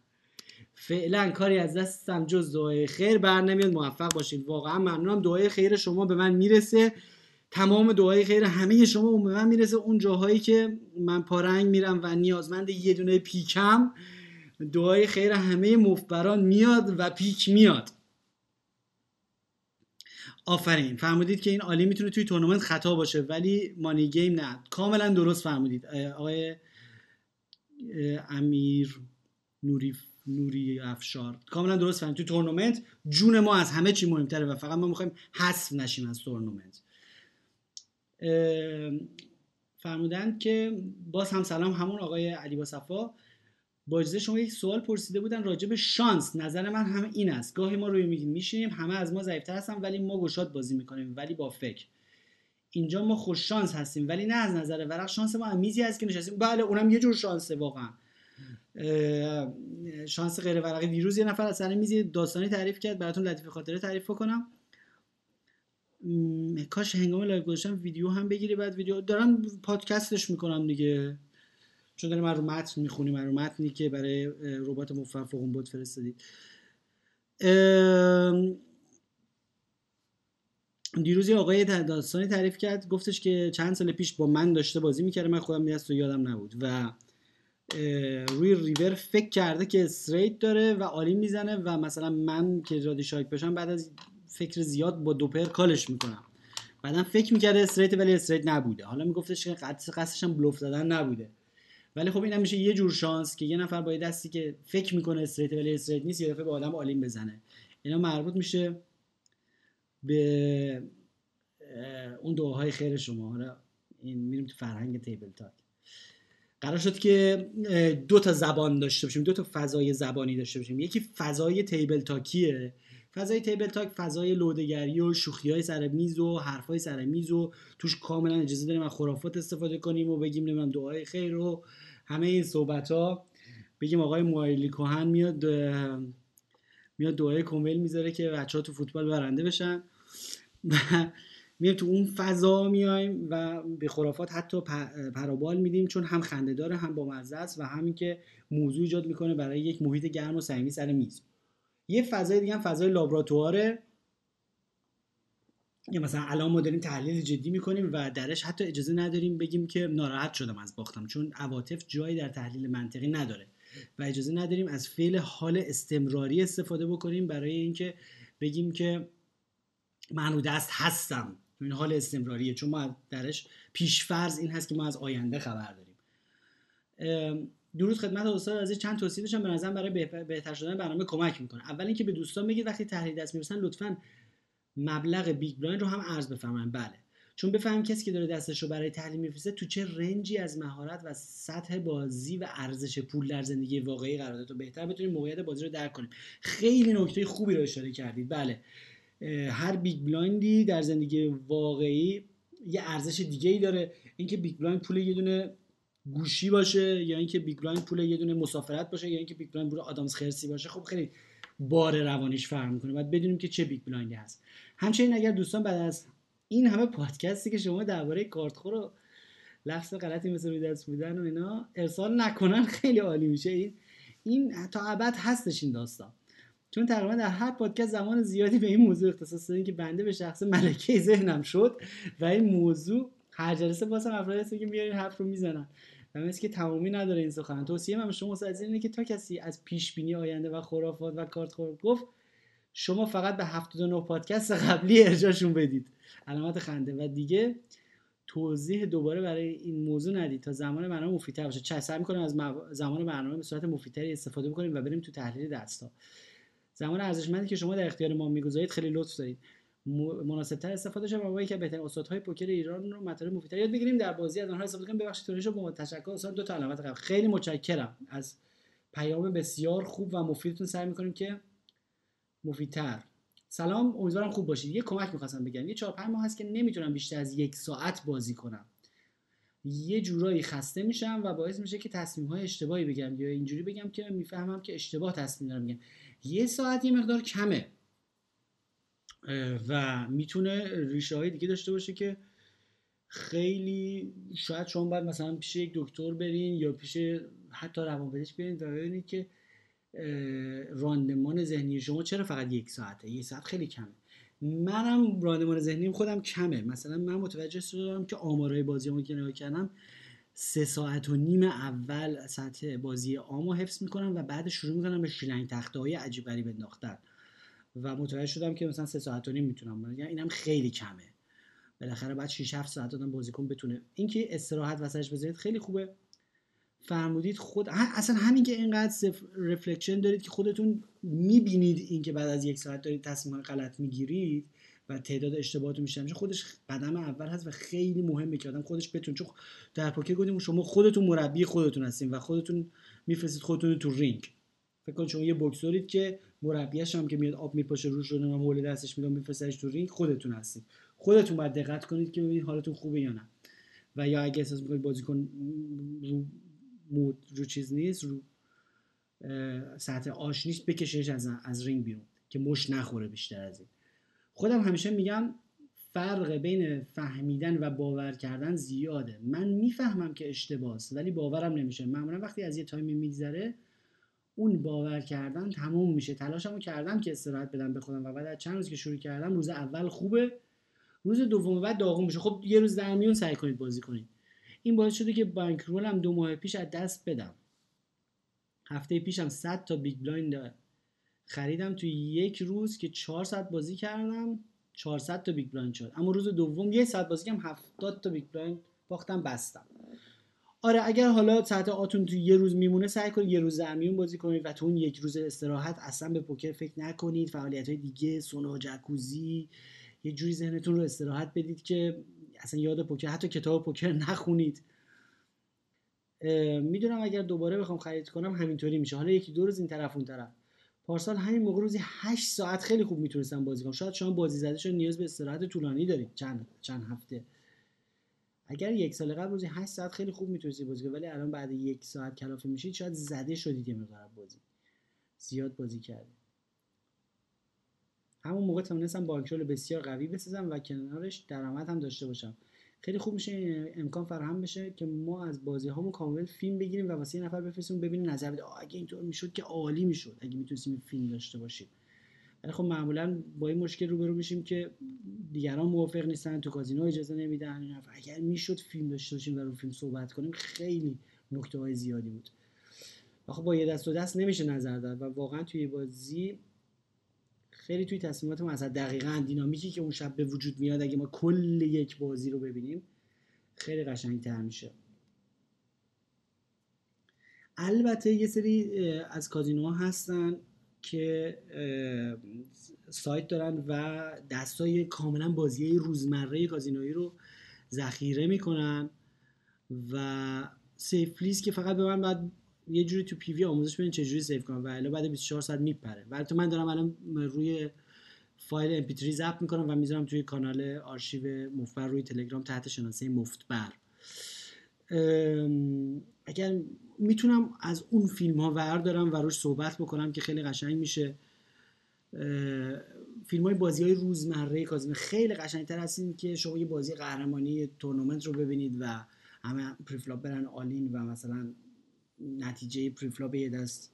فعلا کاری از دستم جز دعای خیر بر نمیاد. موفق باشید. واقعا ممنونم. دعای خیر شما به من می‌رسه. تمام دعای خیر همه شما به من می‌رسه. اون جاهایی که من پارنگ میرم و نیازمند یه دونه پیکم دعای خیر همه مفبران میاد و پیک میاد. آفرین. فرمودید که این all-in می‌تونه توی تورنمنت خطا باشه ولی money game نه. کاملا درست فرمودید. آقای امیر نوری نوری افشار. کاملا درست فرمودید. توی تورنمنت جون ما از همه چی مهمتره و فقط ما می‌خوایم حذف نشیم از تورنمنت. فرمودند که باز هم سلام همون آقای علی باصفا با اجازه شما یک سوال پرسیده بودن راجع به شانس. نظر من هم این است. گاهی ما روی یه game میشینیم همه از ما ضعیفتر هستن ولی ما گشاد بازی می‌کنیم ولی با فکر. اینجا ما خوش شانس هستیم ولی نه از نظر ورق شانس ما میزی هست که نشستیم. بله اونم یه جور شانسه واقعا. شانس غیر ورقی. دیروز یه نفر از سر میزی داستانی تعریف کرد براتون لطیف خاطره تعریف کنم کاش هنگام live گذاشتم ویدیو هم بگیری بعد ویدیو دارم پادکستش می‌کنم دیگه. چون داریم من رو متن می‌خونیم من رو متنی که برای ربات موفق بود فرستادید. دیروز آقای داستانی تعریف کرد گفتش که چند سال پیش با من داشته بازی می‌کرده من خودم نیست و یادم نبود و روی ریور فکر کرده که straight داره و all-in می‌زنه و مثلا من که رادی شایک باشم بعد از فکر زیاد با دوپر call ش می‌کنم. بعدا فکر می‌کرده straight ولی straight نبوده. حالا میگفتش که قصدش هم بلوف زدن نبوده. ولی خب این میشه یه جور شانس که یه نفر با دستی که فکر می‌کنه straight ولی straight نیست یه دفعه به آدم all-in بزنه. اینا مربوط میشه به اون دعاهای خیر شما. حالا این میریم تو فرهنگ تیبل تاک. قرار شد که دو تا زبان داشته باشیم دو تا فضای زبانی داشته باشیم. یکی فضای تیبل تاکیه. فضای تیبل تاک فضای لودگری و شوخی های سر میز و حرف های سر میز و توش کاملا اجازه داریم از خرافات استفاده کنیم و بگیم نمی‌دونم دعای خیر و همه این صحبت ها بگیم آقای موایلی کوهن میاد میاد دعای کمیل می‌ذاره که بچه ها تو فوتبال برنده بشن. و میایم تو اون فضا میایم و به خرافات حتی پرابال میدیم چون هم خنده داره هم با مزه است و همین که موضوع ایجاد می‌کنه برای یک محیط گرم و صمیمی سر میز. یه فضای دیگه هم فضای لابراتواره. یا مثلا الان ما داریم تحلیل جدی می‌کنیم و درش حتی اجازه نداریم بگیم که ناراحت شدم از باختم چون عواطف جایی در تحلیل منطقی نداره و اجازه نداریم از فعل حال استمراری استفاده بکنیم برای اینکه بگیم که من رو دست هستم. این حال استمراریه چون ما درش پیشفرض این هست که ما از آینده خبر داریم. درود خدمت استاد از چند توصیه داشتم به نظرم برای بهتر شدن برنامه کمک می‌کنه. اول اینکه به دوستان بگید وقتی تحلیل دست می‌فرستن لطفا مبلغ big blind رو هم عرض بفهمن بله. چون بفهم کسی که داره دستش رو برای تحلیل میفرسته تو چه range ی از مهارت و سطح بازی و ارزش پول در زندگی واقعی قرار داره تا بهتر بتونیم موقعیت بازی رو درک کنیم؟ خیلی نکته خوبی رو اشاره کردید. بله. هر big blind ی در زندگی واقعی یه ارزش دیگه ای داره. اینکه big blind پول یه دونه گوشی باشه یا اینکه big blind پول یه دونه مسافرت باشه یا اینکه big blind پول آدامس خرسی باشه خب خیلی بار روانیش فرق می‌کنه. باید بدونیم که چه big blind ی هست. همچنین اگر دوستان بعد از این همه پادکستی که شما درباره کارتخور و لفظ غلطی مثل روی دست بودن و اینا ارسال نکنن خیلی عالی میشه. این این تا ابد هستش این داستان. چون تقریبا در هر پادکست زمان زیادی به این موضوع اختصاص دادیم که بنده به شخص ملکه ذهنم شد و این موضوع هر جلسه بازم افرادی هست که میارین حرف رو می‌زنن. و مثل که تمامی نداره این سخن توصیه من شما از اینه که تا کسی از پیش بینی آینده و خرافات و کارت خور گفت شما فقط به 79 پادکست قبلی ارجاشون بدید. علامت خنده. و دیگه توضیح دوباره برای این موضوع ندید. تا زمان برنامه مفیدتر باشه. چه سعی می‌کنیم از زمان برنامه به صورت مفیدتری استفاده بکنیم و بریم تو تحلیل دستا زمان ارزشمندی که شما در اختیار ما می‌گذارید خیلی لطف دارید. مناسبتر استفاده شه و که بهترین استادهای پوکر ایران رو مطالب مفیدتر یاد بگیریم در بازی از آنها استفاده کنیم. ببخشید تونش رو با تشکر استاد دو تا علامت قبل. خیلی متشکرم. از پیام بسیار خوب و مفیدتون سعی می‌کنیم که مفیدتر. سلام. امیدوارم خوب باشید. یه کمک می‌خواستم بگم. یه چهار پنج ماه هست که نمی‌تونم بیشتر از یک ساعت بازی کنم. یه جورایی خسته میشم و باعث میشه که تصمیم های اشتباهی بگم یا اینجوری بگم که می‌فهمم که اشتباه تصمیم دارم میگم یه ساعت یه مقدار کمه. و می‌تونه ریشه های دیگه داشته باشه که خیلی شاید شما باید مثلا پیش یک دکتر برین یا پیش حتی روانپزشک برین و ببینید که راندمان ذهنی شما چرا فقط یک ساعته؟ یک ساعت خیلی کمه. منم راندمان ذهنیم خودم کمه. مثلا من متوجه شدم که آمارهای بازی که نگاه کردم سه ساعت و نیم اول سطح بازی آمو حفظ می‌کنم و بعد شروع می‌کنم به شیلنگ تخته های عجیب غریب انداختن. و متوجه شدم که مثلا سه ساعت و نیم می‌تونم یعنی اینم خیلی کمه. بالاخره بعد 6 7 ساعت آدم بازیکن بتونه. اینکه استراحت وسطش بذارید خیلی خوبه. فرمودید خود اصلا همین که اینقدر رفلکشن دارید که خودتون می‌بینید اینکه بعد از یک ساعت دارید تصمیم غلط می‌گیرید و تعداد اشتباهات میشه خودش قدم اول هست و خیلی مهمه که آدم خودش بتون چون در پوکر گفتیم شما خودتون مربی خودتون هستین و خودتون میفرستید خودتون تو رینگ. فکر کن شما یه بوکسورید که مربیش هم که میاد آب میپاشه روش رو و حوله دستش میاد میفرستش تو رینگ خودتون هستید. خودتون باید دقت کنید که ببینید حالتون خوبه یا نه. و یا اگه احساس می‌کنید بازیکن رو mood رو چیز نیست رو سطح A ش نیست بکشش از از رینگ بیرون که مشت نخوره بیشتر از این. خودم همیشه میگم فرق بین فهمیدن و باور کردن زیاده. من می‌فهمم که اشتباهه ولی باورم نمیشه. معمولا وقتی از یه تایمی میگذره اون باور کردن تموم میشه. تلاشمو کردم که استراحت بدم به خودم و بعد از چند روز که شروع کردم روز اول خوبه روز دوم بعد داغون میشه. خب یه روز در میون سعی کنید بازی کنید. این باعث شده که bankroll م دو ماه پیش از دست بدم. هفته پیشم 100 تا big blind خریدم. توی یک روز که 4 ساعت بازی کردم 400 تا big blind شد. اما روز دوم یه ساعت بازی کردم 70 تا big blind باختم بستم. آره اگر حالا ساعتاتون تو یه روز میمونه سعی کنید یه روز در میون بازی کنید و تو اون یک روز استراحت اصلا به پوکر فکر نکنید. فعالیت های دیگه سونا جکوزی یه جوری ذهنتون رو استراحت بدید که اصلا یاد پوکر حتی کتاب پوکر نخونید. می‌دونم اگر دوباره بخوام خرید کنم همینطوری میشه. حالا یکی دو روز این طرف اون طرف. پارسال همین موقع روزی 8 ساعت خیلی خوب می‌تونستم بازی کنم. شاید شما بازی زده شد نیاز به استراحت طولانی دارید. چند چند هفته. اگر یک سال قبل روزی 8 ساعت خیلی خوب می‌تونستی بازی کنی ولی الان بعد یک ساعت کلافه میشید شاید زده شدید یه مقدار بازی. زیاد بازی کردی. همون موقع تونستم بانکرول بسیار قوی بسازم و کنارش درآمد هم داشته باشم. خیلی خوب میشه امکان فراهم بشه که ما از بازی هامون کامل فیلم بگیریم و واسه یه نفر بفرستیم ببینیم نظر بده. اگه اینطور می‌شد که عالی می‌شد. اگه می‌تونستیم فیلم داشته باشیم. ولی خب معمولا با این مشکل روبرو میشیم که دیگران موافق نیستن تو کازینو اجازه نمیدن اگر می‌شد فیلم داشته باشیم و رو فیلم صحبت کنیم خیلی نکته های زیادی بود. خب با یه دست و دست نمیشه نظر داد و واقعا توی بازی خیلی توی تصمیمات ما اصلا دقیقا دینامیکی که اون شب به وجود میاد اگه ما کل یک بازی رو ببینیم خیلی قشنگ تر میشه. البته یه سری از کازینوها هستن. که سایت دارن و دستای کاملا بازی روزمره کازینویی رو ذخیره می‌کنن و سیف که فقط به من بعد یه جوری تو پی وی آموزش بدین چه جوری سیو کنم و الا بعد 24 ساعت میپره. ولی تو من دارم الان روی فایل ام 3 ضبط می‌کنم و می‌ذارم توی کانال آرشیو مفبر روی تلگرام تحت شناسه مفتبر. اگر می‌تونم از اون فیلم ها وردارم و روش صحبت بکنم که خیلی قشنگ میشه فیلم های بازی های روزمره کازینو خیلی قشنگتر هست تا این که شما یه بازی قهرمانی تورنمنت رو ببینید و همه preflop برن all-in و مثلا نتیجه preflop یه دست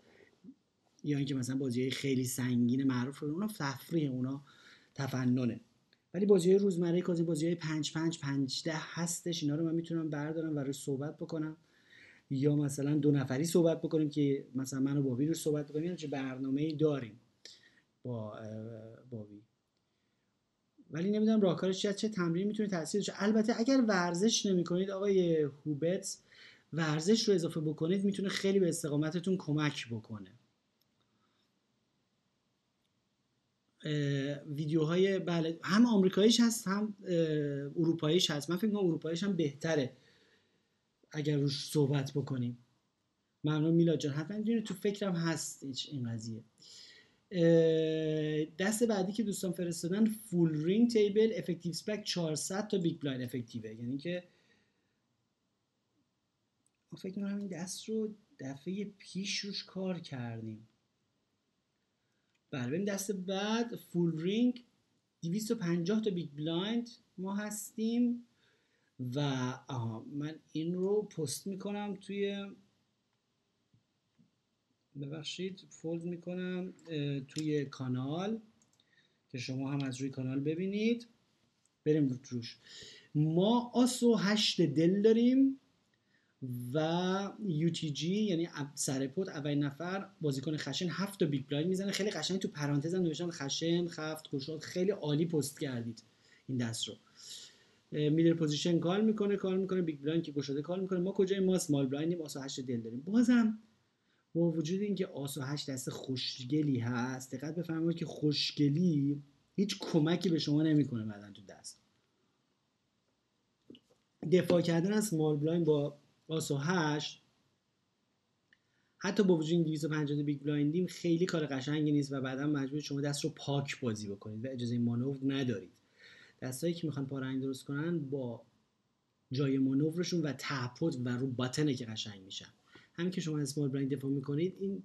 یا اینکه مثلا بازی های خیلی سنگین معروف رو اونا تفریح اونا تفننه. ولی بازی های روزمره کازی بازی های 5 5 5 ده هستش اینا رو من می‌تونم بردارم و روش صحبت بکنم. یا مثلا دو نفری صحبت بکنیم که مثلا من و بابی رو صحبت بکنیم یعنی چه برنامه ای داریم با بابی. ولی نمی‌دونم راهکارش چه چه تمرین می‌تونه تاثیر داشته البته اگر ورزش نمی‌کنید آقای هوبت ورزش رو اضافه بکنید می‌تونه خیلی به استقامتتون کمک بکنه. ویدیوهای بله هم آمریکاییش هست هم اروپاییش هست. من فکر کنم اروپاییش هم بهتره. اگر روش صحبت بکنیم. ممنون میلاد جان. حتما تو فکرم هست این قضیه. دست بعدی که دوستان فرستادن full ring table effective stack 400 تا big blind effective ه یعنی که فکر کنم این دست رو دفعه پیش روش کار کردیم. بله بریم دست بعد. full ring 250 تا big blind ما هستیم. و آها من این رو پست می‌کنم توی ببخشید forward می‌کنم توی کانال که شما هم از روی کانال ببینید. بریم روش. ما آس و هشت دل داریم و UTG یعنی سرپوت اول نفر بازیکن خشن هفت تا big blind می‌زنه. خیلی قشنگ تو پرانتز هم نوشتم خشن خفت گشاد خیلی عالی پست کردید این دست رو. middle position call می‌کنه call می‌کنه big blind که گشاده call می‌کنه. ما کجای ما small blind یم آس و هشت دل داریم. بازم با وجود اینکه آس و هشت دست خوشگلی هست دقت بفرمایید که خوشگلی هیچ کمکی به شما نمی‌کنه بعدا تو دست. دفاع کردن از small blind با آس و هشت حتی با وجود این 250 big blind یم خیلی کار قشنگی نیست و بعدا مجبور شما دست رو پاک بازی بکنید و اجازه مانور ندارید. دستایی که می‌خوان پارنگ درست کنن با جای مانورشون و تپوت و رو باتنه که قشنگ میشن. همین که شما اسمال بلایند دفاع می‌کنید این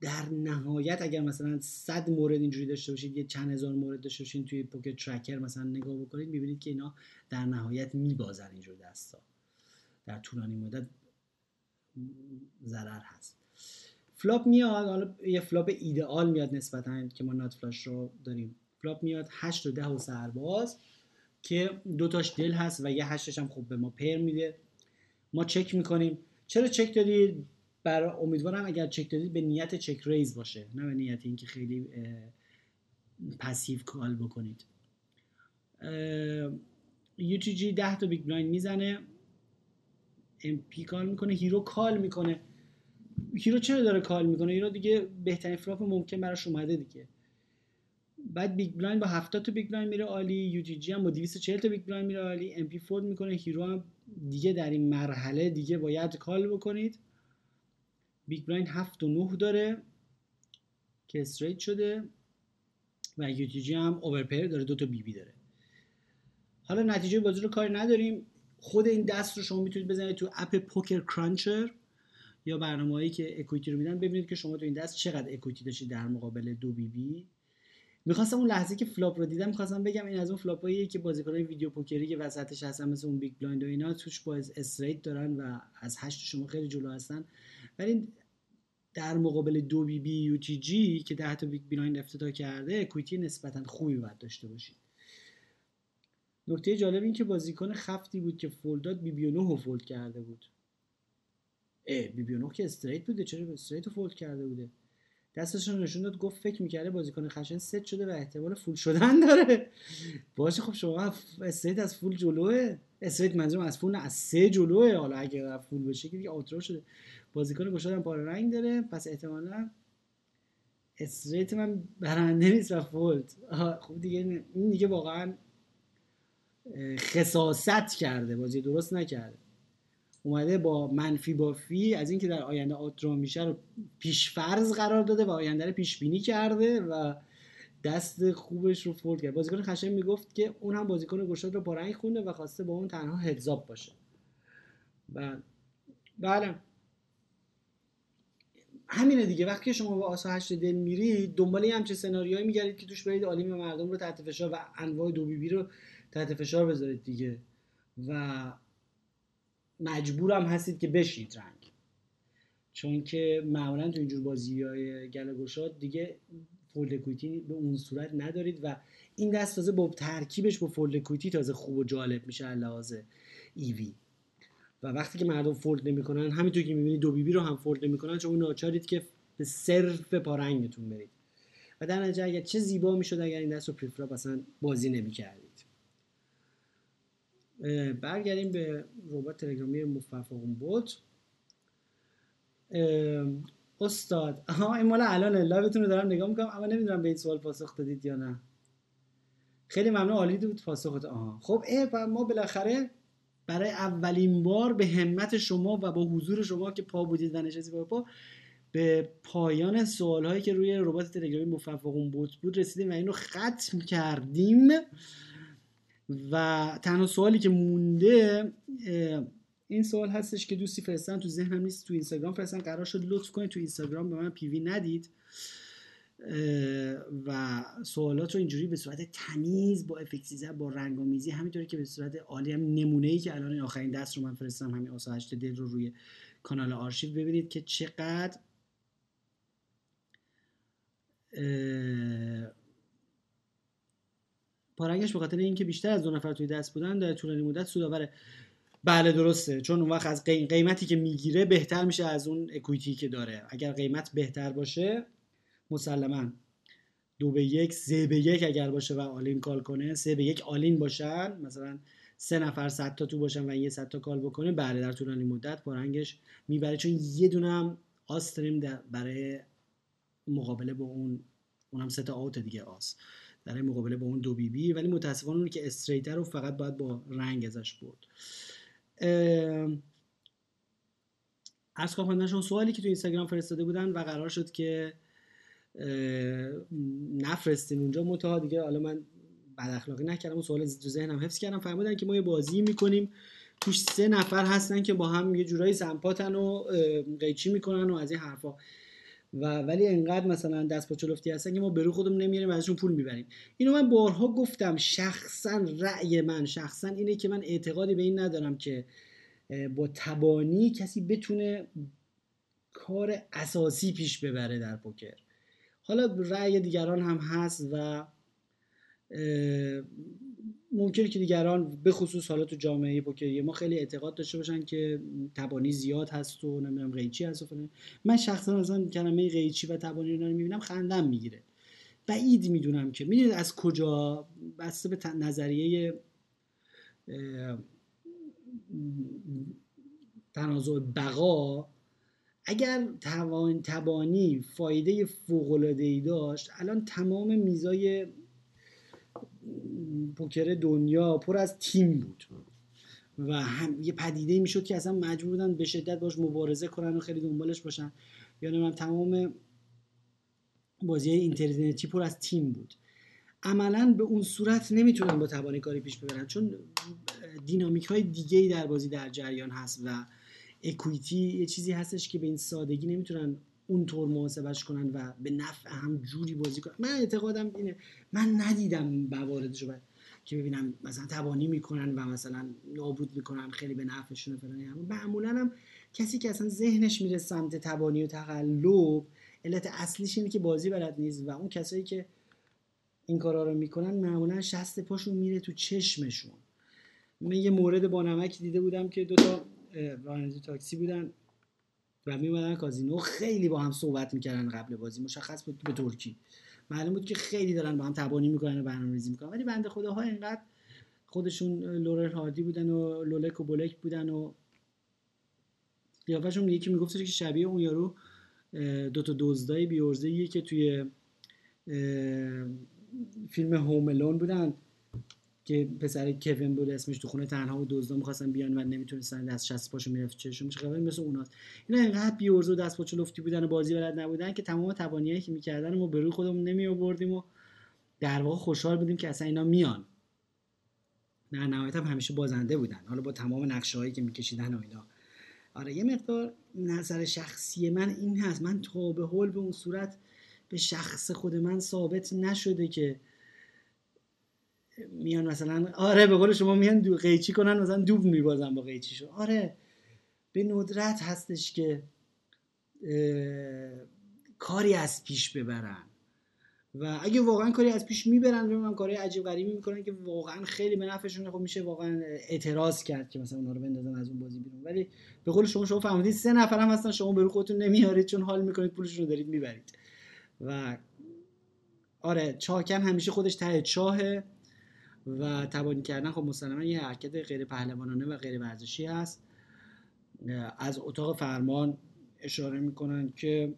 در نهایت اگر مثلا 100 مورد اینجوری داشته باشید یه چند هزار مورد داشته باشید توی پوکت ترکر مثلا نگاه بکنید می‌بینید که اینا در نهایت میبازن اینجور دستا. در طولانی مدت ضرر هست. فلاپ میاد حالا یه فلاپ ایدئال میاد نسبتا که ما نات فلاش رو داریم. flop میاد 8 و 10 و سرباز که دوتاش دل هست و یه هشتش هم خوب به ما pair میده. ما چک می‌کنیم. چرا چک دادید؟ برای امیدوارم اگر چک دادید به نیت check-raise باشه نه به نیت اینکه خیلی passive call بکنید. UTG 10 تا big blind می‌زنه. MP call می‌کنه. hero call می‌کنه. hero چرا داره call می‌کنه؟ hero دیگه بهترین flop ممکن براش اومده دیگه. بعد big blind با 70 تا big blind میره all-in UTG هم با 240 تا big blind میره all-in MP fold می‌کنه hero هم دیگه در این مرحله دیگه باید call بکنید. big blind 7 و 9 داره که straight شده و UTG هم overpair داره دو تا بی بی داره. حالا نتیجه بازی رو کاری نداریم. خود این دست رو شما می‌تونید بزنید تو app PokerCruncher یا برنامه‌ای که equity رو میدن ببینید که شما تو این دست چقدر equity داشتید در مقابل دو بی بی. می‌خواستم اون لحظه که flop رو دیدم می‌خواستم بگم این از اون flop اییه که بازیکنای video poker ی که وسطش هستن مثل اون big blind و اینا توش با straight دارن و از هشت شما خیلی جلو هستن. ولی در مقابل دو BB UTG که ده تا big blind افتتاح کرده equity نسبتا خوبی باید داشته باشید. نکته جالب این که بازیکن خفتی بود که fold داد BB رو fold کرده بود. اه BB که straight بوده چرا straight fold کرده بوده؟ دستش رو نشون داد گفت فکر می‌کرده بازیکن خشن ست شده و احتمال فول شدن داره. باشه خب شما استریت از فول جلوه. استریت منظورم از فول از سه جلوه. حالا اگه فول بشه که دیگه آوترو شده. بازیکن گشادم پاره رنگ داره. پس احتمالا استریت من برنده نیست و فولد خب دیگه این دیگه واقعا خصاصت کرده. بازی درست نکرده. اومده با منفی بافی از اینکه در آینده آترو میشه رو پیشفرض قرار داده و آینده رو پیش بینی کرده و دست خوبش رو فولد کرد. بازیکن خشن می‌گفت که اون هم بازیکن گشاد رو پارنگ خونده و خواسته با اون تنها هدزاب باشه. و بله. همینه دیگه. وقتی شما با آسا هشت دل میرید دنبال همچه سناریوهایی میگردید که توش برید عالیم مردم رو تحت فشار و انواع دو بی بی رو تحت فشار بذارید دیگه. و مجبورم هستید که بشید رنگ. چون که معمولا تو اینجور بازی های گلگوشات دیگه فولد کویتی به اون صورت ندارید و این دست تازه با ترکیبش با فولد کویتی تازه خوب و جالب میشه لحاظ ایوی. و وقتی که مردم فولد نمی‌کنن همینطور که می‌بینید دو بی بی رو هم فولد نمی‌کنن چون ناچارید که به صرف پارنگتون برید. و در نتیجه اگر چه زیبا می‌شد اگر این دست رو اصلا بازی نمی‌کردید. برگردیم به ربات تلگرامی مففقون بوت استاد آها این مال الان لایوتون رو دارم نگاه می‌کنم اما نمی‌دونم به این سوال پاسخ دادید یا نه. خیلی ممنون عالی بود پاسخت. آها. خب اه ما بالاخره برای اولین بار به همت شما و با حضور شما که پا بودید و نشستید با پا به پایان سوال هایی که روی ربات تلگرامی مففقون بود بود رسیدیم و اینو ختم کردیم. و تنها سوالی که مونده این سوال هستش که دوستی فرستن تو ذهنم نیست تو اینستاگرام فرستن قرار شد لطف کنید تو اینستاگرام به من پیوی ندید. و سوالات رو اینجوری به صورت تمیز با افکتیزه با رنگامیزی همینطوری که به صورت عالی هم نمونه ای که الان آخرین دست رو من فرستم همین آسا هشت دل رو روی کانال آرشیو ببینید که چقدر پارنگش به خاطر اینکه بیشتر از دو نفر توی دست بودن در طولانی مدت سودآوره بله درسته. چون اون وقت از قیمتی که می‌گیره بهتر میشه از اون equity که داره. اگر قیمت بهتر باشه مسلما. دو به یک سه به یک اگر باشه و all-in call کنه سه به یک all-in باشن. مثلا سه نفر صد تا تو باشن و یه صد تا call بکنه بله در طولانی مدت پارنگش می‌بره. چون یه دونه هم آس برای مقابله با اون اونم سه تا آوت دیگه آس. در مقابله با اون دو بی بی ولی متاسفانه اون که استریتر رو فقط باید با رنگ ازش برد. از کارمندانشون سوالی که تو اینستاگرام فرستاده بودن و قرار شد که نفرستیم اونجا. متها دیگه حالا من بد اخلاقی نکردم اون سوال تو ذهنم حفظ کردم. فرمودن که ما یه بازی می‌کنیم توش سه نفر هستن که با هم یه جورایی سمپاتن و قیچی می‌کنن و از این حرفا. و ولی انقدر مثلا دست با چلفتی هستن که ما برو خودمون نمیاریم و ازشون پول می‌بریم. اینو من بارها گفتم شخصا رأی من شخصا اینه که من اعتقادی به این ندارم که با تبانی کسی بتونه کار اساسی پیش ببره در پوکر. حالا رأی دیگران هم هست و ممکنه که دیگران به خصوص حالا تو جامعه پوکری ما خیلی اعتقاد داشته باشن که تبانی زیاد هست و نمی‌دونم قیچی هست و فلان. من شخصا اصلا کلمه قیچی و تبانی رو می‌بینم خندم می‌گیره. بعید می‌دونم که می‌دونید از کجا؟ بسته به نظریه تنازع بقا. اگر توان تبانی فایده فوق ای داشت الان تمام میزای پوکر دنیا پر از تیم بود. و هم یه پدیده می‌شد که اصلا مجبور بودن به شدت باش مبارزه کنن و خیلی دنبالش باشن. یا من تمام بازی اینترنتی پر از تیم بود. عملا به اون صورت نمی‌تونن با توانی کاری پیش ببرن. چون دینامیک های دیگه ای در بازی در جریان هست و اکویتی یه چیزی هستش که به این سادگی نمی‌تونن اونطور محاسبش کنن و به نفع هم جوری بازی کنن. من اعتقادم اینه. من ندیدم مواردش رو که ببینم مثلا تبانی می‌کنن و مثلا نابود می‌کنن خیلی به نفعشون فلان معمولا هم کسی که اصلا ذهنش میره سمت تبانی و تقلب علت اصلیش اینه که بازی بلد نیست و اون کسایی که این کارا رو می‌کنن معمولا شست پاشون میره تو چشمشون. من یه مورد با نمک دیده بودم که دوتا راننده تاکسی بودن. و میومدن کازینو خیلی با هم صحبت می‌کردن قبل بازی مشخص بود به ترکی. معلوم بود که خیلی دارن با هم تبانی می‌کنن و برنامه‌ریزی می‌کنن. ولی بنده خداها اینقدر خودشون لورر هاردی بودن و لولک و بولک بودن و قیافشون یکی می‌گفت که شبیه اون یارو دو تا دزدای بیورزه که توی فیلم هوملون بودن. که پسر کوین بود اسمش تو خونه تنها و دزدا می‌خواستن بیان و نمی‌تونستن دست شست پاشو می‌رفت چشون میشه خبر مثل اوناست. اینا اینقدر بیورز و دست پاچه لفتی بودن و بازی بلد نبودن که تمام توانیایی که می‌کردن ما به روی خودمون نمی آوردیم و در واقع خوشحال بودیم که اصلا اینا میان. نه نهایت هم همیشه بازنده بودن. حالا با تمام نقشه هایی که میکشیدن و اینا. آره یه مقدار نظر شخصی من این هست. من تا به حول به اون صورت به شخص خود من ثابت نشده که میان مثلا آره به قول شما میان دو قیچی کنن مثلا دوب میبازن با قیچیشو. آره به ندرت هستش که کاری از پیش ببرن. و اگه واقعا کاری از پیش می‌برن هم کاری عجیب غریبی می‌کنن که واقعا خیلی به نفعشون خب میشه واقعا اعتراض کرد که مثلا اونا رو بندازن از اون بازی بیرون. ولی به قول شما شما فهمیدید سه نفر هم هستن شما به رو خودتون نمیارید چون حال می‌کنید پولشون رو دارید می‌برید. و آره چاکن همیشه خودش ته چاهه. و تبانی کردن خب مسلما یه حرکت غیر پهلوانانه و غیر ورزشی هست. از اتاق فرمان اشاره می‌کنن که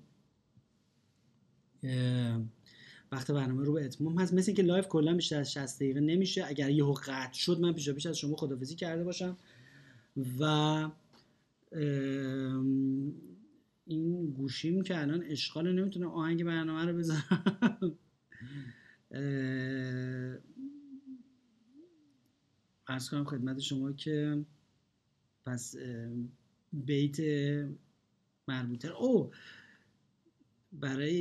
وقت برنامه رو به اتمام هست. مثل اینکه live کلا بیشتر از 60 دقیقه نمیشه. اگر یهو قطع شد من پیشا پیش از شما خدافظی کرده باشم. و این گوشیم که الان اشغال نمی‌تونم آهنگ برنامه رو بذارم. ارز کنم خدمت شما که پس بیت مربوطه. او برای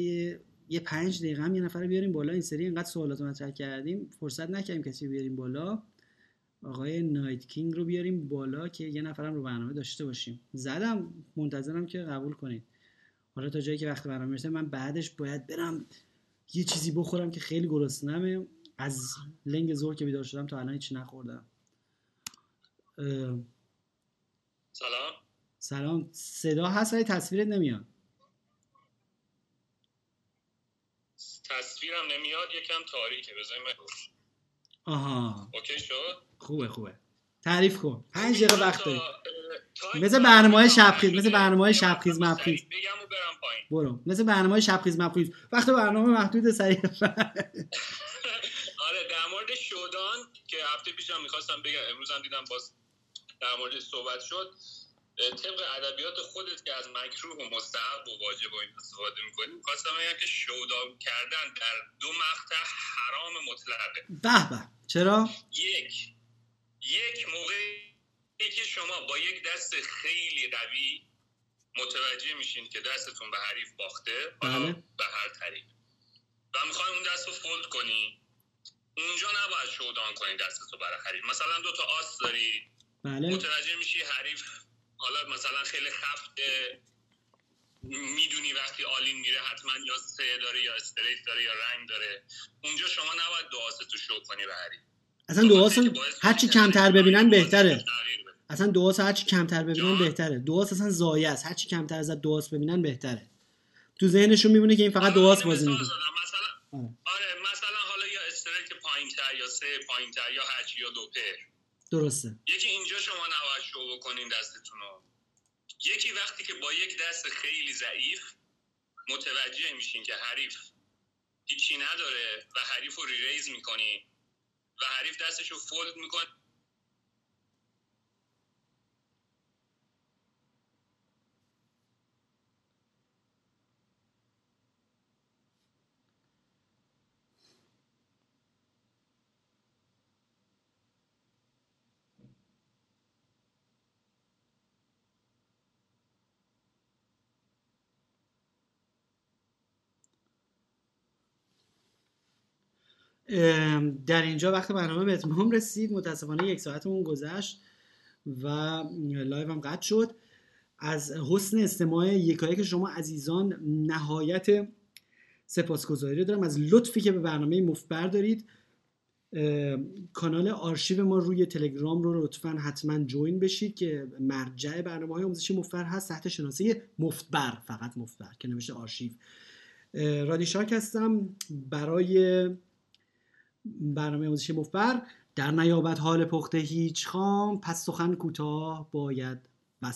یه پنج دقیقه هم یه نفر بیاریم بالا. این سری اینقدر سوالات مطرح کردیم. فرصت نکردیم کسی بیاریم بالا. آقای نایت کینگ رو بیاریم بالا که یه نفرم رو برنامه داشته باشیم. زدم. منتظرم که قبول کنید. حالا تا جایی که وقت برنامه می‌رسه من بعدش باید برم یه چیزی بخورم که خیلی گرسنمه از لنگ زور که بیدار شدم تا الان هیچ نخوردم. سلام. سلام. صدا هست ولی تصویرت نمیاد. تصویرم نمیاد یکم تاریکه. بذاری آها. اوکی شد؟ خوبه خوبه. تعریف کن. پنج دقیقه وقت داری مثل برنامه های شبخیز مثل برنامه های شبخیز مبخیز بگم و برم پایین. برو. مثل برنامه های شبخیز مبخیز وقت برنامه محدود سریع. *laughs* آره در مورد شودان که هفته پیشم می‌خواستم بگم امروز هم دیدم باز در مورد صحبت شد طبق ادبیات خودت که از مکروه و مستحب و واجب و این استفاده می‌کنیم خواستم بگم که شودان کردن در دو مقطع حرام مطلقه. به به. چرا؟ یک یک موقعی که شما با یک دست خیلی قوی متوجه میشین که دستتون به حریف باخته بله. به هر طریق و می‌خواین اون دست رو فولد کنی اونجا نباید شودان کنی دستتو برای حریف. مثلا دو تا آس داری بله. متوجه میشی حریف حالا مثلا خیلی خفته می‌دونی وقتی آلین میره حتما یا سه داره یا استریت داره یا رنگ داره. اونجا شما نباید دو تو شو کنی به حریف. اصلا دعاشون هرچی کمتر ببینن بهتره. اصلا دعاس هرچی کمتر ببینن بهتره. دعاس اصلا زایه است. هرچی کمتر از دعاس ببینن بهتره. تو ذهنشون میمونه که این فقط دعاس بازی می‌کنه. مثلا آره. آره مثلا حالا یا استرک پایینتر یا سه پایینتر یا هچ یا دو پر درسته. یکی اینجا شما نباید شو بکنین دستتون رو یکی وقتی که با یک دست خیلی ضعیف متوجه میشین که حریف هیچی نداره و حریف رو ریریز می‌کنی و حریف دستش رو فولد می‌کنه در اینجا وقت برنامه به اتمام رسید. متاسفانه یک ساعتمون گذشت و live هم قطع شد. از حسن استماع یکایک شما عزیزان نهایت سپاسگزاری دارم. از لطفی که به برنامه مفبر دارید کانال آرشیو ما روی تلگرام رو لطفا حتما join بشید که مرجع برنامه های آموزشی مفبر هست. تحت شناسه مفبر فقط مفبر که نوشته آرشیو. رادی شاک هستم. برای برنامه آموزشی مفبر در نیابت حال پخته هیچ خام پس سخن کوتاه باید. و